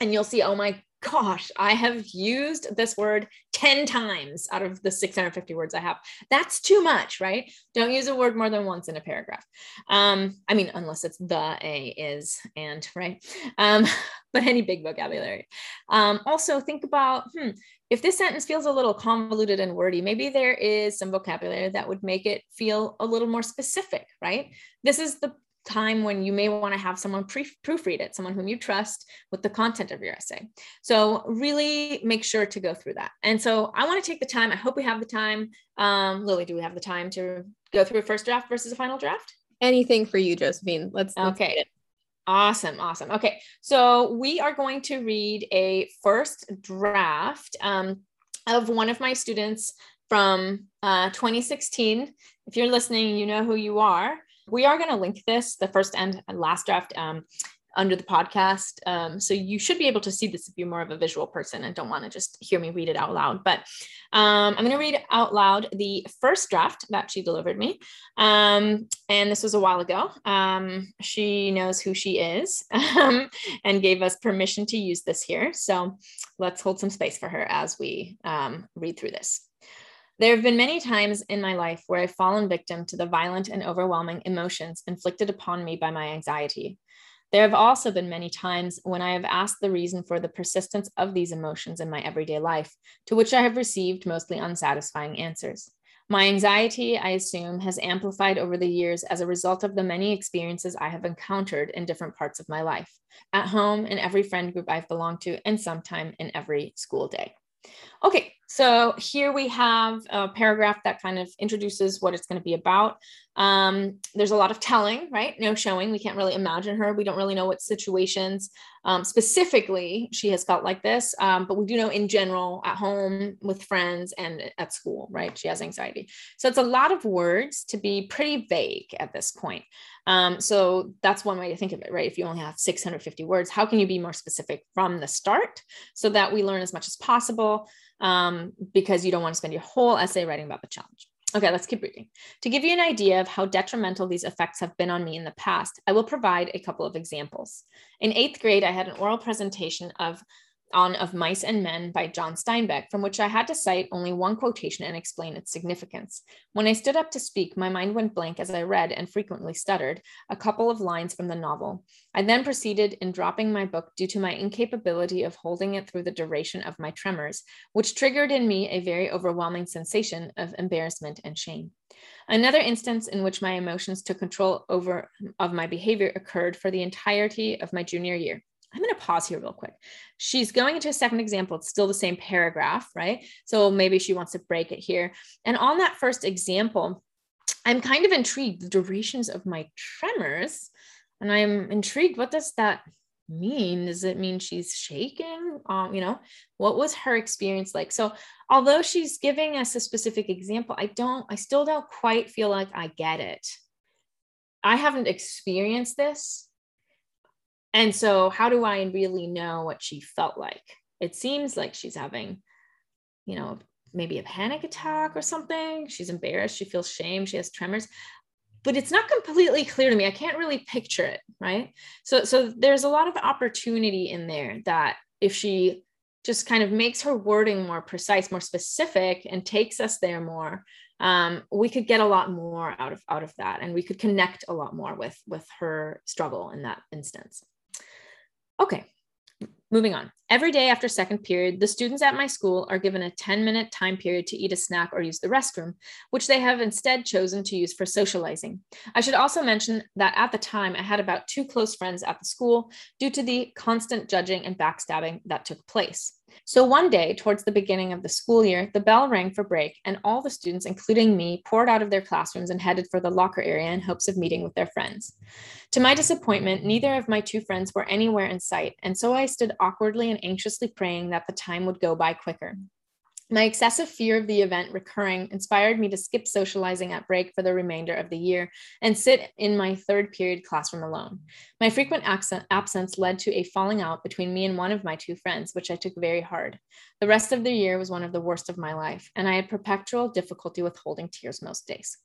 And you'll see, oh my gosh, I have used this word 10 times out of the 650 words I have. That's too much, right? Don't use a word more than once in a paragraph. Um, I mean, unless it's the, a, is, and, right? Um, but any big vocabulary. Um, also, think about hmm, if this sentence feels a little convoluted and wordy, maybe there is some vocabulary that would make it feel a little more specific, right? This is the time when you may want to have someone pre- proofread it, someone whom you trust with the content of your essay. So really make sure to go through that. And so I want to take the time. I hope we have the time. Um, Lily, do we have the time to go through a first draft versus a final draft? Anything for you, Josephine. Let's, let's okay. Awesome, awesome. Okay, so we are going to read a first draft um, of one of my students from uh, 2016. If you're listening, you know who you are. We are going to link this, the first and last draft, um, under the podcast. Um, so you should be able to see this if you're more of a visual person and don't want to just hear me read it out loud. But um, I'm going to read out loud the first draft that she delivered me. Um, and this was a while ago. Um, she knows who she is um, and gave us permission to use this here. So let's hold some space for her as we um, read through this. There have been many times in my life where I've fallen victim to the violent and overwhelming emotions inflicted upon me by my anxiety. There have also been many times when I have asked the reason for the persistence of these emotions in my everyday life, to which I have received mostly unsatisfying answers. My anxiety, I assume, has amplified over the years as a result of the many experiences I have encountered in different parts of my life, at home, in every friend group I've belonged to, and sometime in every school day. Okay, so here we have a paragraph that kind of introduces what it's going to be about. Um, there's a lot of telling, right? No showing. We can't really imagine her. We don't really know what situations um, specifically she has felt like this, um, but we do know in general at home with friends and at school, right? She has anxiety. So it's a lot of words to be pretty vague at this point. Um, so that's one way to think of it, right? If you only have 650 words, how can you be more specific from the start so that we learn as much as possible? Um, because you don't want to spend your whole essay writing about the challenge. Okay, let's keep reading. To give you an idea of how detrimental these effects have been on me in the past, I will provide a couple of examples. In eighth grade, I had an oral presentation of on Of Mice and Men by John Steinbeck, from which I had to cite only one quotation and explain its significance. When I stood up to speak, my mind went blank as I read and frequently stuttered a couple of lines from the novel. I then proceeded in dropping my book due to my incapability of holding it through the duration of my tremors, which triggered in me a very overwhelming sensation of embarrassment and shame. Another instance in which my emotions took control over of my behavior occurred for the entirety of my junior year. I'm going to pause here real quick. She's going into a second example. It's still the same paragraph, right? So maybe she wants to break it here. And on that first example, I'm kind of intrigued the durations of my tremors. And I'm intrigued what does that mean? Does it mean she's shaking? Um, you know, what was her experience like? So, although she's giving us a specific example, I don't, I still don't quite feel like I get it. I haven't experienced this. And so, how do I really know what she felt like? It seems like she's having, you know, maybe a panic attack or something. She's embarrassed. She feels shame. She has tremors but it's not completely clear to me. I can't really picture it, right? So so there's a lot of opportunity in there that if she just kind of makes her wording more precise, more specific, and takes us there more, um, we could get a lot more out of out of that, and we could connect a lot more with with her struggle in that instance. Okay, moving on. Every day after second period, the students at my school are given a 10 minute time period to eat a snack or use the restroom, which they have instead chosen to use for socializing. I should also mention that at the time, I had about two close friends at the school due to the constant judging and backstabbing that took place. So one day, towards the beginning of the school year, the bell rang for break, and all the students, including me, poured out of their classrooms and headed for the locker area in hopes of meeting with their friends. To my disappointment, neither of my two friends were anywhere in sight, and so I stood awkwardly and anxiously praying that the time would go by quicker. My excessive fear of the event recurring inspired me to skip socializing at break for the remainder of the year and sit in my third period classroom alone. My frequent absence led to a falling out between me and one of my two friends, which I took very hard. The rest of the year was one of the worst of my life, and I had perpetual difficulty with holding tears most days.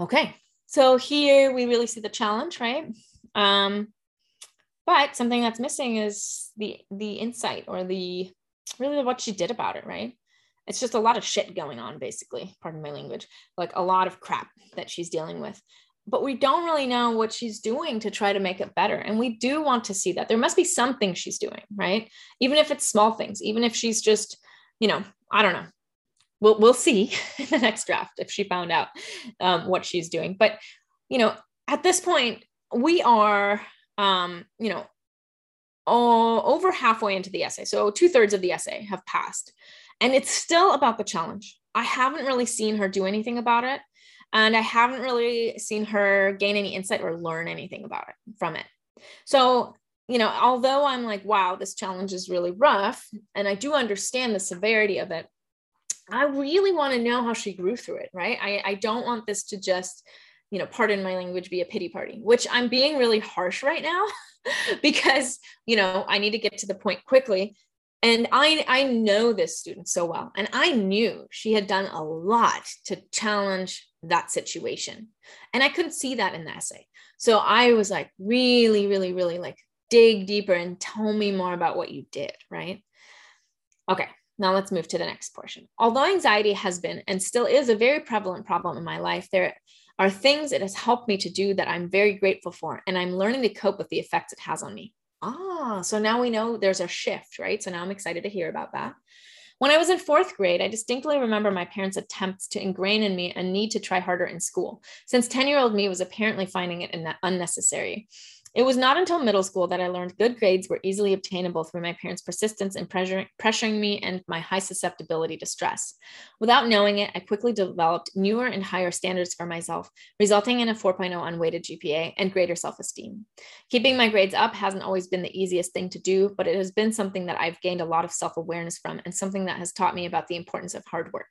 Okay, so here we really see the challenge, right? Um, but something that's missing is the the insight or the really what she did about it, right? It's just a lot of shit going on, basically, pardon my language, like a lot of crap that she's dealing with. But we don't really know what she's doing to try to make it better. And we do want to see that. There must be something she's doing, right? Even if it's small things, even if she's just, you know, I don't know. We'll, we'll see in the next draft if she found out um, what she's doing. But, you know, at this point, we are, um, you know, uh, over halfway into the essay. So two thirds of the essay have passed. And it's still about the challenge. I haven't really seen her do anything about it. And I haven't really seen her gain any insight or learn anything about it from it. So, you know, although I'm like, wow, this challenge is really rough, and I do understand the severity of it, I really want to know how she grew through it, right? I, I don't want this to just, you know, pardon my language, be a pity party, which I'm being really harsh right now. because you know i need to get to the point quickly. And i i know this student so well and i knew she had done a lot to challenge that situation. And i couldn't see that in the essay. So i was like really really really like dig deeper and tell me more about what you did right? Okay now let's move to the next portion. Although anxiety has been and still is a very prevalent problem in my life there are things it has helped me to do that I'm very grateful for. And I'm learning to cope with the effects it has on me. Ah, so now we know there's a shift, right? So now I'm excited to hear about that. When I was in fourth grade, I distinctly remember my parents' attempts to ingrain in me a need to try harder in school, since 10 year old me was apparently finding it unnecessary. It was not until middle school that I learned good grades were easily obtainable through my parents' persistence in pressuring, me and my high susceptibility to stress. Without knowing it, I quickly developed newer and higher standards for myself, resulting in a 4.0 unweighted GPA and greater self esteem. Keeping my grades up hasn't always been the easiest thing to do, but it has been something that I've gained a lot of self awareness from and something that has taught me about the importance of hard work.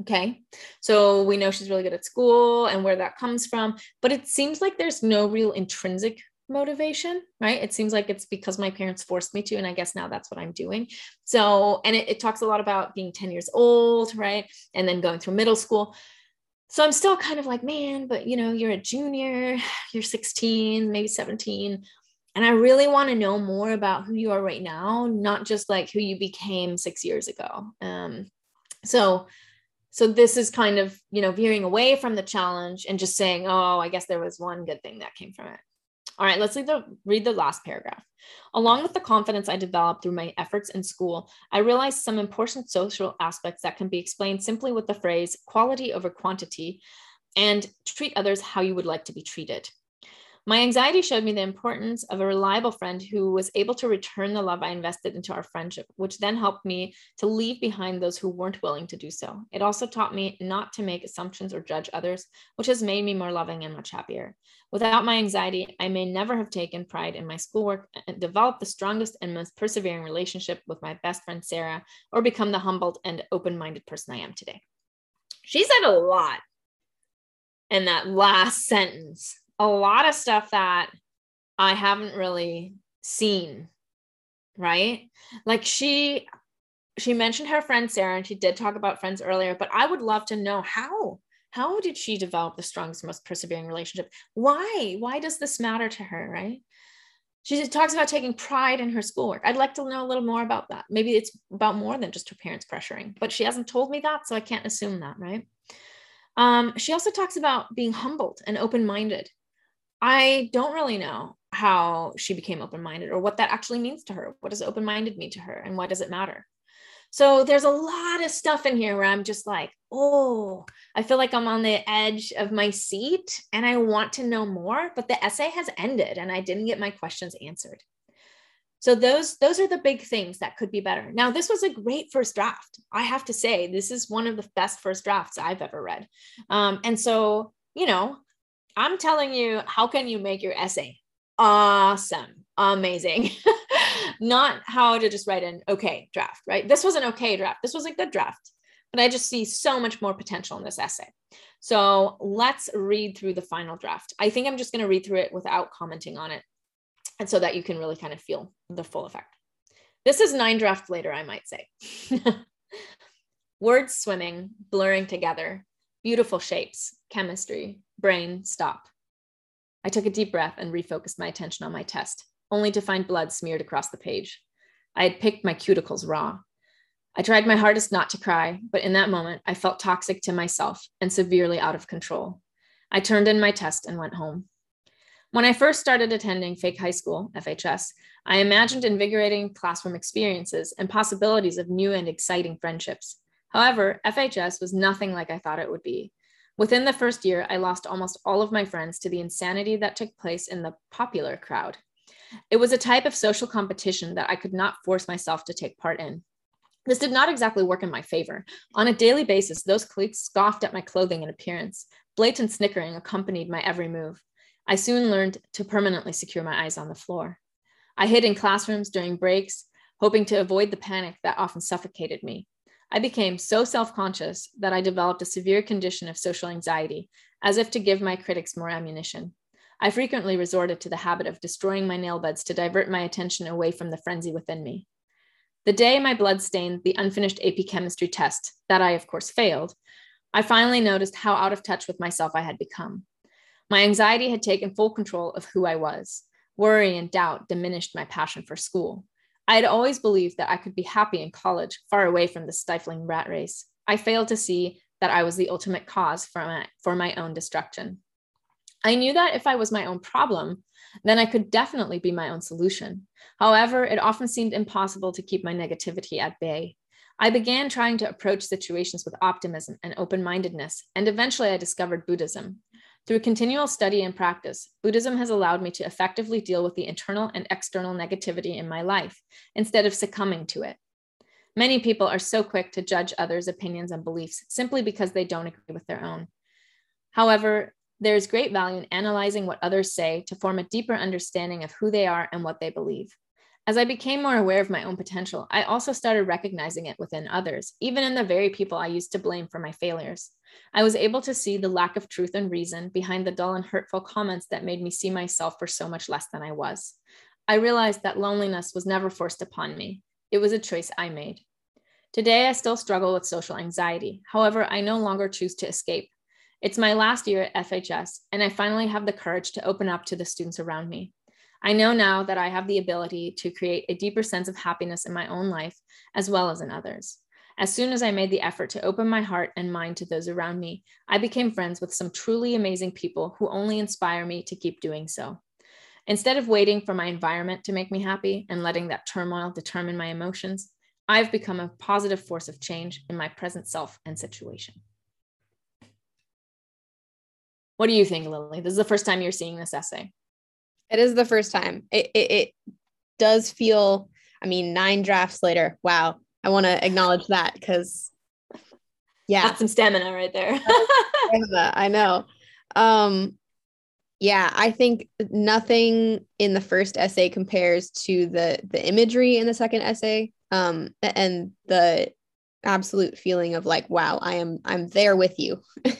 Okay. So we know she's really good at school and where that comes from, but it seems like there's no real intrinsic motivation, right? It seems like it's because my parents forced me to, and I guess now that's what I'm doing. So, and it, it talks a lot about being 10 years old, right? And then going through middle school. So I'm still kind of like, man, but you know, you're a junior, you're 16, maybe 17. And I really want to know more about who you are right now, not just like who you became six years ago. Um, so, so this is kind of you know veering away from the challenge and just saying oh i guess there was one good thing that came from it all right, let's read the, read the last paragraph. Along with the confidence I developed through my efforts in school, I realized some important social aspects that can be explained simply with the phrase quality over quantity and treat others how you would like to be treated. My anxiety showed me the importance of a reliable friend who was able to return the love I invested into our friendship, which then helped me to leave behind those who weren't willing to do so. It also taught me not to make assumptions or judge others, which has made me more loving and much happier. Without my anxiety, I may never have taken pride in my schoolwork and developed the strongest and most persevering relationship with my best friend, Sarah, or become the humbled and open minded person I am today. She said a lot in that last sentence a lot of stuff that I haven't really seen, right? Like she she mentioned her friend Sarah and she did talk about friends earlier, but I would love to know how how did she develop the strongest most persevering relationship? Why? Why does this matter to her, right? She talks about taking pride in her schoolwork. I'd like to know a little more about that. Maybe it's about more than just her parents pressuring, but she hasn't told me that, so I can't assume that, right? Um, she also talks about being humbled and open minded. I don't really know how she became open minded or what that actually means to her. What does open minded mean to her and why does it matter? So there's a lot of stuff in here where I'm just like, oh, I feel like I'm on the edge of my seat and I want to know more, but the essay has ended and I didn't get my questions answered. So those those are the big things that could be better. Now this was a great first draft. I have to say this is one of the best first drafts I've ever read. Um, and so you know I'm telling you, how can you make your essay awesome, amazing? Not how to just write an okay draft, right? This was an okay draft. This was a good draft, but I just see so much more potential in this essay. So let's read through the final draft. I think I'm just going to read through it without commenting on it. And so that you can really kind of feel the full effect. This is nine drafts later, I might say. Words swimming, blurring together, beautiful shapes, chemistry, brain, stop. I took a deep breath and refocused my attention on my test, only to find blood smeared across the page. I had picked my cuticles raw. I tried my hardest not to cry, but in that moment, I felt toxic to myself and severely out of control. I turned in my test and went home. When I first started attending fake high school, FHS, I imagined invigorating classroom experiences and possibilities of new and exciting friendships. However, FHS was nothing like I thought it would be. Within the first year, I lost almost all of my friends to the insanity that took place in the popular crowd. It was a type of social competition that I could not force myself to take part in. This did not exactly work in my favor. On a daily basis, those colleagues scoffed at my clothing and appearance. Blatant snickering accompanied my every move. I soon learned to permanently secure my eyes on the floor. I hid in classrooms during breaks, hoping to avoid the panic that often suffocated me. I became so self conscious that I developed a severe condition of social anxiety, as if to give my critics more ammunition. I frequently resorted to the habit of destroying my nail beds to divert my attention away from the frenzy within me. The day my blood stained the unfinished AP chemistry test, that I of course failed, I finally noticed how out of touch with myself I had become. My anxiety had taken full control of who I was. Worry and doubt diminished my passion for school. I had always believed that I could be happy in college, far away from the stifling rat race. I failed to see that I was the ultimate cause for my, for my own destruction. I knew that if I was my own problem, then I could definitely be my own solution. However, it often seemed impossible to keep my negativity at bay. I began trying to approach situations with optimism and open mindedness, and eventually I discovered Buddhism. Through continual study and practice, Buddhism has allowed me to effectively deal with the internal and external negativity in my life instead of succumbing to it. Many people are so quick to judge others' opinions and beliefs simply because they don't agree with their own. However, there is great value in analyzing what others say to form a deeper understanding of who they are and what they believe. As I became more aware of my own potential, I also started recognizing it within others, even in the very people I used to blame for my failures. I was able to see the lack of truth and reason behind the dull and hurtful comments that made me see myself for so much less than I was. I realized that loneliness was never forced upon me, it was a choice I made. Today, I still struggle with social anxiety. However, I no longer choose to escape. It's my last year at FHS, and I finally have the courage to open up to the students around me. I know now that I have the ability to create a deeper sense of happiness in my own life as well as in others. As soon as I made the effort to open my heart and mind to those around me, I became friends with some truly amazing people who only inspire me to keep doing so. Instead of waiting for my environment to make me happy and letting that turmoil determine my emotions, I've become a positive force of change in my present self and situation. What do you think, Lily? This is the first time you're seeing this essay. It is the first time. It, it, it does feel, I mean, nine drafts later. Wow. I want to acknowledge that because, yeah. That's some stamina right there. I know. Um, yeah, I think nothing in the first essay compares to the the imagery in the second essay. Um, and the absolute feeling of like, wow, I am I'm there with you.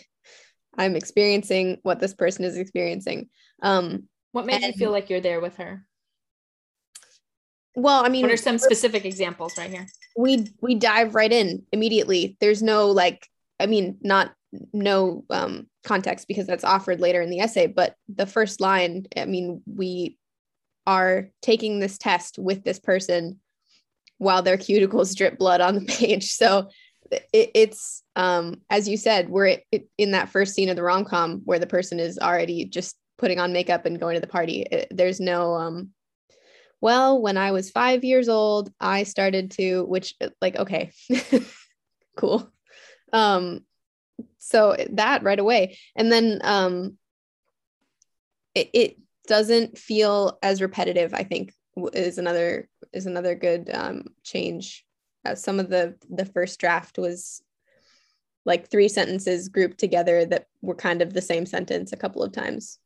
I'm experiencing what this person is experiencing. Um, what made you feel like you're there with her? Well, I mean, what are some specific examples right here? We we dive right in immediately. There's no like, I mean, not no um, context because that's offered later in the essay. But the first line, I mean, we are taking this test with this person while their cuticles drip blood on the page. So it, it's, um, as you said, we're in that first scene of the rom com where the person is already just putting on makeup and going to the party. there's no, um, well, when I was five years old, I started to, which, like, okay, cool. Um, so that right away and then um it, it doesn't feel as repetitive i think is another is another good um change uh, some of the the first draft was like three sentences grouped together that were kind of the same sentence a couple of times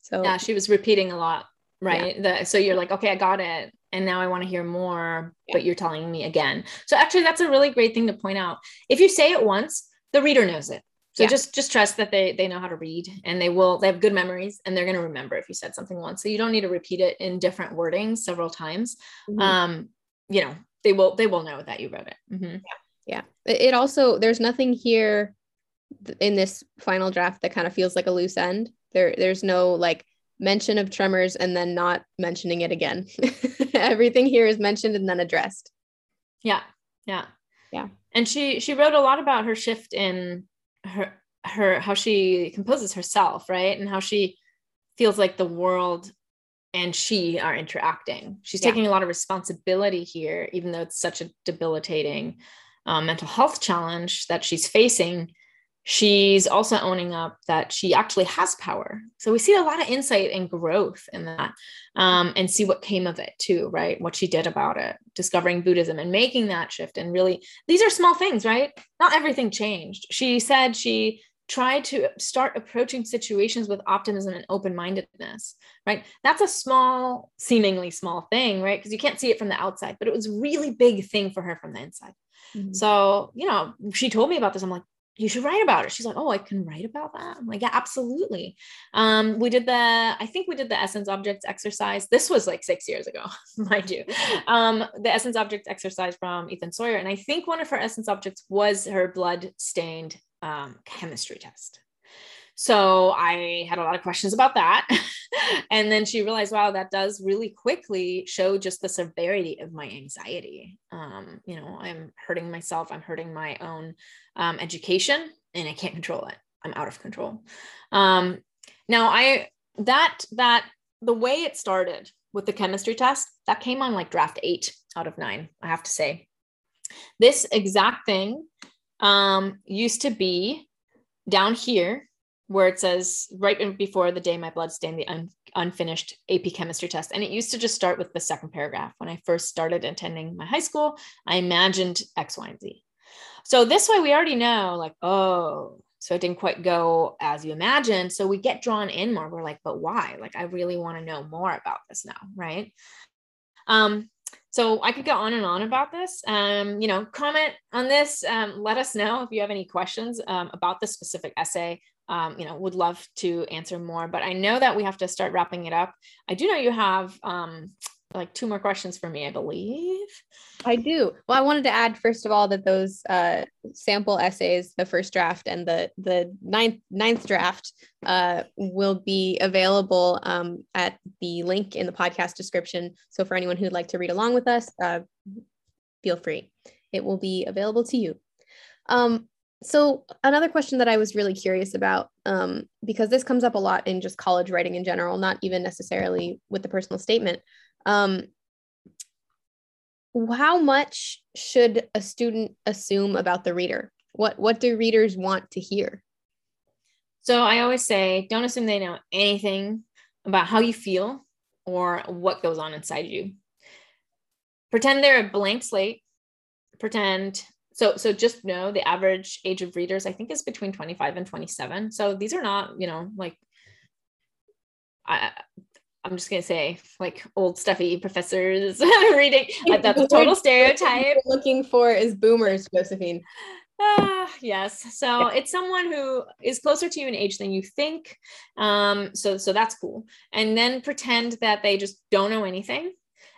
so yeah she was repeating a lot right yeah. the, so you're like okay i got it and now i want to hear more yeah. but you're telling me again so actually that's a really great thing to point out if you say it once the reader knows it so yeah. just just trust that they they know how to read and they will they have good memories and they're going to remember if you said something once. So you don't need to repeat it in different wording several times. Mm-hmm. Um, you know, they will they will know that you wrote it. Mm-hmm. Yeah. yeah. It also there's nothing here in this final draft that kind of feels like a loose end. There there's no like mention of tremors and then not mentioning it again. Everything here is mentioned and then addressed. Yeah. Yeah. Yeah. And she she wrote a lot about her shift in her her how she composes herself right and how she feels like the world and she are interacting she's yeah. taking a lot of responsibility here even though it's such a debilitating um, mental health challenge that she's facing she's also owning up that she actually has power. So we see a lot of insight and growth in that um, and see what came of it too, right? What she did about it, discovering Buddhism and making that shift. And really, these are small things, right? Not everything changed. She said she tried to start approaching situations with optimism and open-mindedness right that's a small seemingly small thing right because you can't see it from the outside but it was a really big thing for her from the inside mm-hmm. so you know she told me about this i'm like you should write about it. She's like, oh, I can write about that. I'm like, yeah, absolutely. Um, we did the, I think we did the essence objects exercise. This was like six years ago, mind you. Um, the essence objects exercise from Ethan Sawyer. And I think one of her essence objects was her blood stained um, chemistry test. So I had a lot of questions about that. and then she realized, wow, that does really quickly show just the severity of my anxiety. Um, you know, I'm hurting myself, I'm hurting my own um, education, and I can't control it. I'm out of control. Um, now, I, that, that, the way it started with the chemistry test, that came on like draft eight out of nine, I have to say. This exact thing um, used to be down here where it says right before the day my blood stained the un- unfinished AP chemistry test. And it used to just start with the second paragraph. When I first started attending my high school, I imagined X, Y, and Z. So this way we already know, like, oh, so it didn't quite go as you imagined. So we get drawn in more. We're like, but why? Like, I really want to know more about this now, right? Um, so I could go on and on about this. Um, you know, comment on this. Um, let us know if you have any questions um, about this specific essay um, you know, would love to answer more, but I know that we have to start wrapping it up. I do know you have um, like two more questions for me, I believe. I do. Well, I wanted to add first of all that those uh, sample essays, the first draft and the the ninth ninth draft, uh, will be available um, at the link in the podcast description. So for anyone who'd like to read along with us, uh, feel free. It will be available to you. Um, so another question that I was really curious about, um, because this comes up a lot in just college writing in general, not even necessarily with the personal statement. Um, how much should a student assume about the reader? What what do readers want to hear? So I always say, don't assume they know anything about how you feel or what goes on inside you. Pretend they're a blank slate. Pretend so so just know the average age of readers I think is between 25 and 27. So these are not, you know, like I I'm just gonna say like old stuffy professors reading. That's a total stereotype. looking for is boomers, Josephine. Uh, yes. So it's someone who is closer to you in age than you think. Um, so so that's cool. And then pretend that they just don't know anything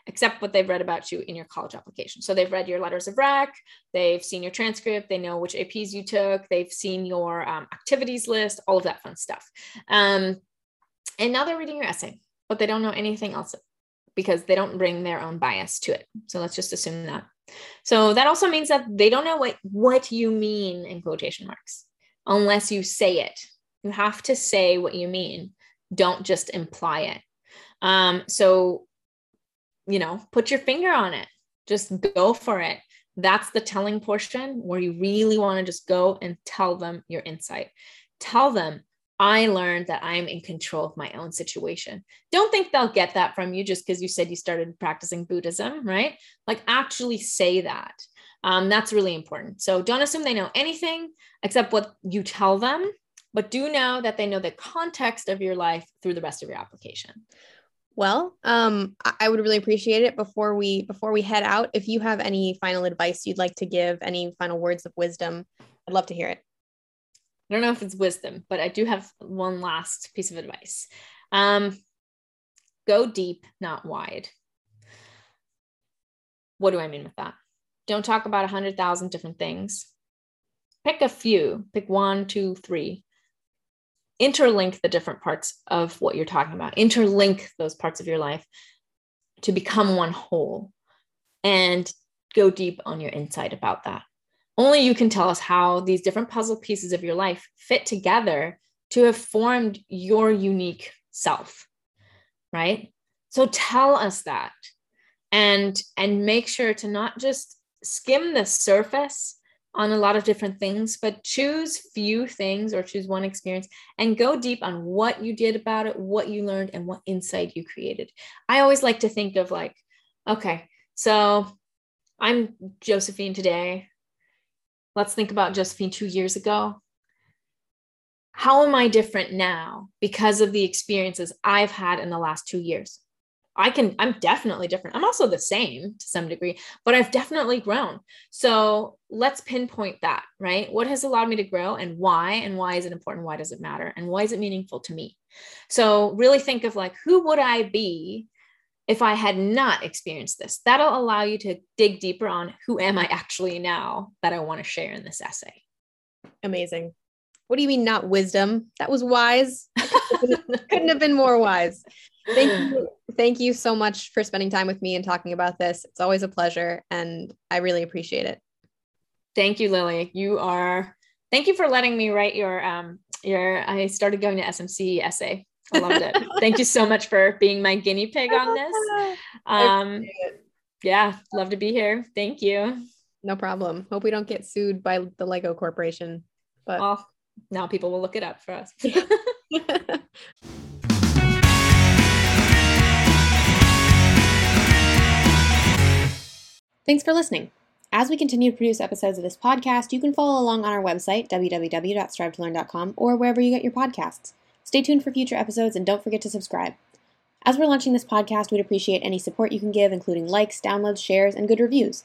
except what they've read about you in your college application. So they've read your letters of rec, they've seen your transcript, they know which APs you took, they've seen your um, activities list, all of that fun stuff. Um, and now they're reading your essay, but they don't know anything else because they don't bring their own bias to it. So let's just assume that. So that also means that they don't know what, what you mean in quotation marks unless you say it. You have to say what you mean. Don't just imply it. Um, so, you know, put your finger on it. Just go for it. That's the telling portion where you really want to just go and tell them your insight. Tell them I learned that I'm in control of my own situation. Don't think they'll get that from you just because you said you started practicing Buddhism, right? Like, actually say that. Um, that's really important. So, don't assume they know anything except what you tell them, but do know that they know the context of your life through the rest of your application. Well, um, I would really appreciate it before we before we head out. If you have any final advice you'd like to give, any final words of wisdom, I'd love to hear it. I don't know if it's wisdom, but I do have one last piece of advice. Um, go deep, not wide. What do I mean with that? Don't talk about a hundred thousand different things. Pick a few, pick one, two, three. Interlink the different parts of what you're talking about. Interlink those parts of your life to become one whole and go deep on your insight about that. Only you can tell us how these different puzzle pieces of your life fit together to have formed your unique self, right? So tell us that and and make sure to not just skim the surface on a lot of different things, but choose few things or choose one experience and go deep on what you did about it, what you learned, and what insight you created. I always like to think of like, okay, so I'm Josephine today. Let's think about Josephine two years ago. How am I different now because of the experiences I've had in the last two years? I can, I'm definitely different. I'm also the same to some degree, but I've definitely grown. So let's pinpoint that, right? What has allowed me to grow and why? And why is it important? Why does it matter? And why is it meaningful to me? So really think of like, who would I be if I had not experienced this. That'll allow you to dig deeper on who am I actually now that I want to share in this essay. Amazing. What do you mean not wisdom? That was wise. Couldn't have been more wise. Thank you. Thank you so much for spending time with me and talking about this. It's always a pleasure and I really appreciate it. Thank you, Lily. You are thank you for letting me write your um your I started going to SMC essay. I loved it. Thank you so much for being my guinea pig on this. Um, yeah, love to be here. Thank you. No problem. Hope we don't get sued by the Lego Corporation. But well, now people will look it up for us. Thanks for listening. As we continue to produce episodes of this podcast, you can follow along on our website, www.strivetolearn.com, or wherever you get your podcasts. Stay tuned for future episodes and don't forget to subscribe. As we're launching this podcast, we'd appreciate any support you can give, including likes, downloads, shares, and good reviews.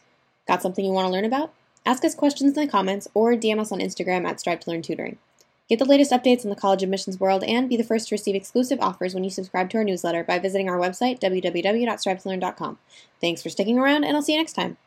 Got something you want to learn about? Ask us questions in the comments or DM us on Instagram at Strive to Learn Tutoring. Get the latest updates in the college admissions world and be the first to receive exclusive offers when you subscribe to our newsletter by visiting our website, www.strivetolearn.com. Thanks for sticking around, and I'll see you next time.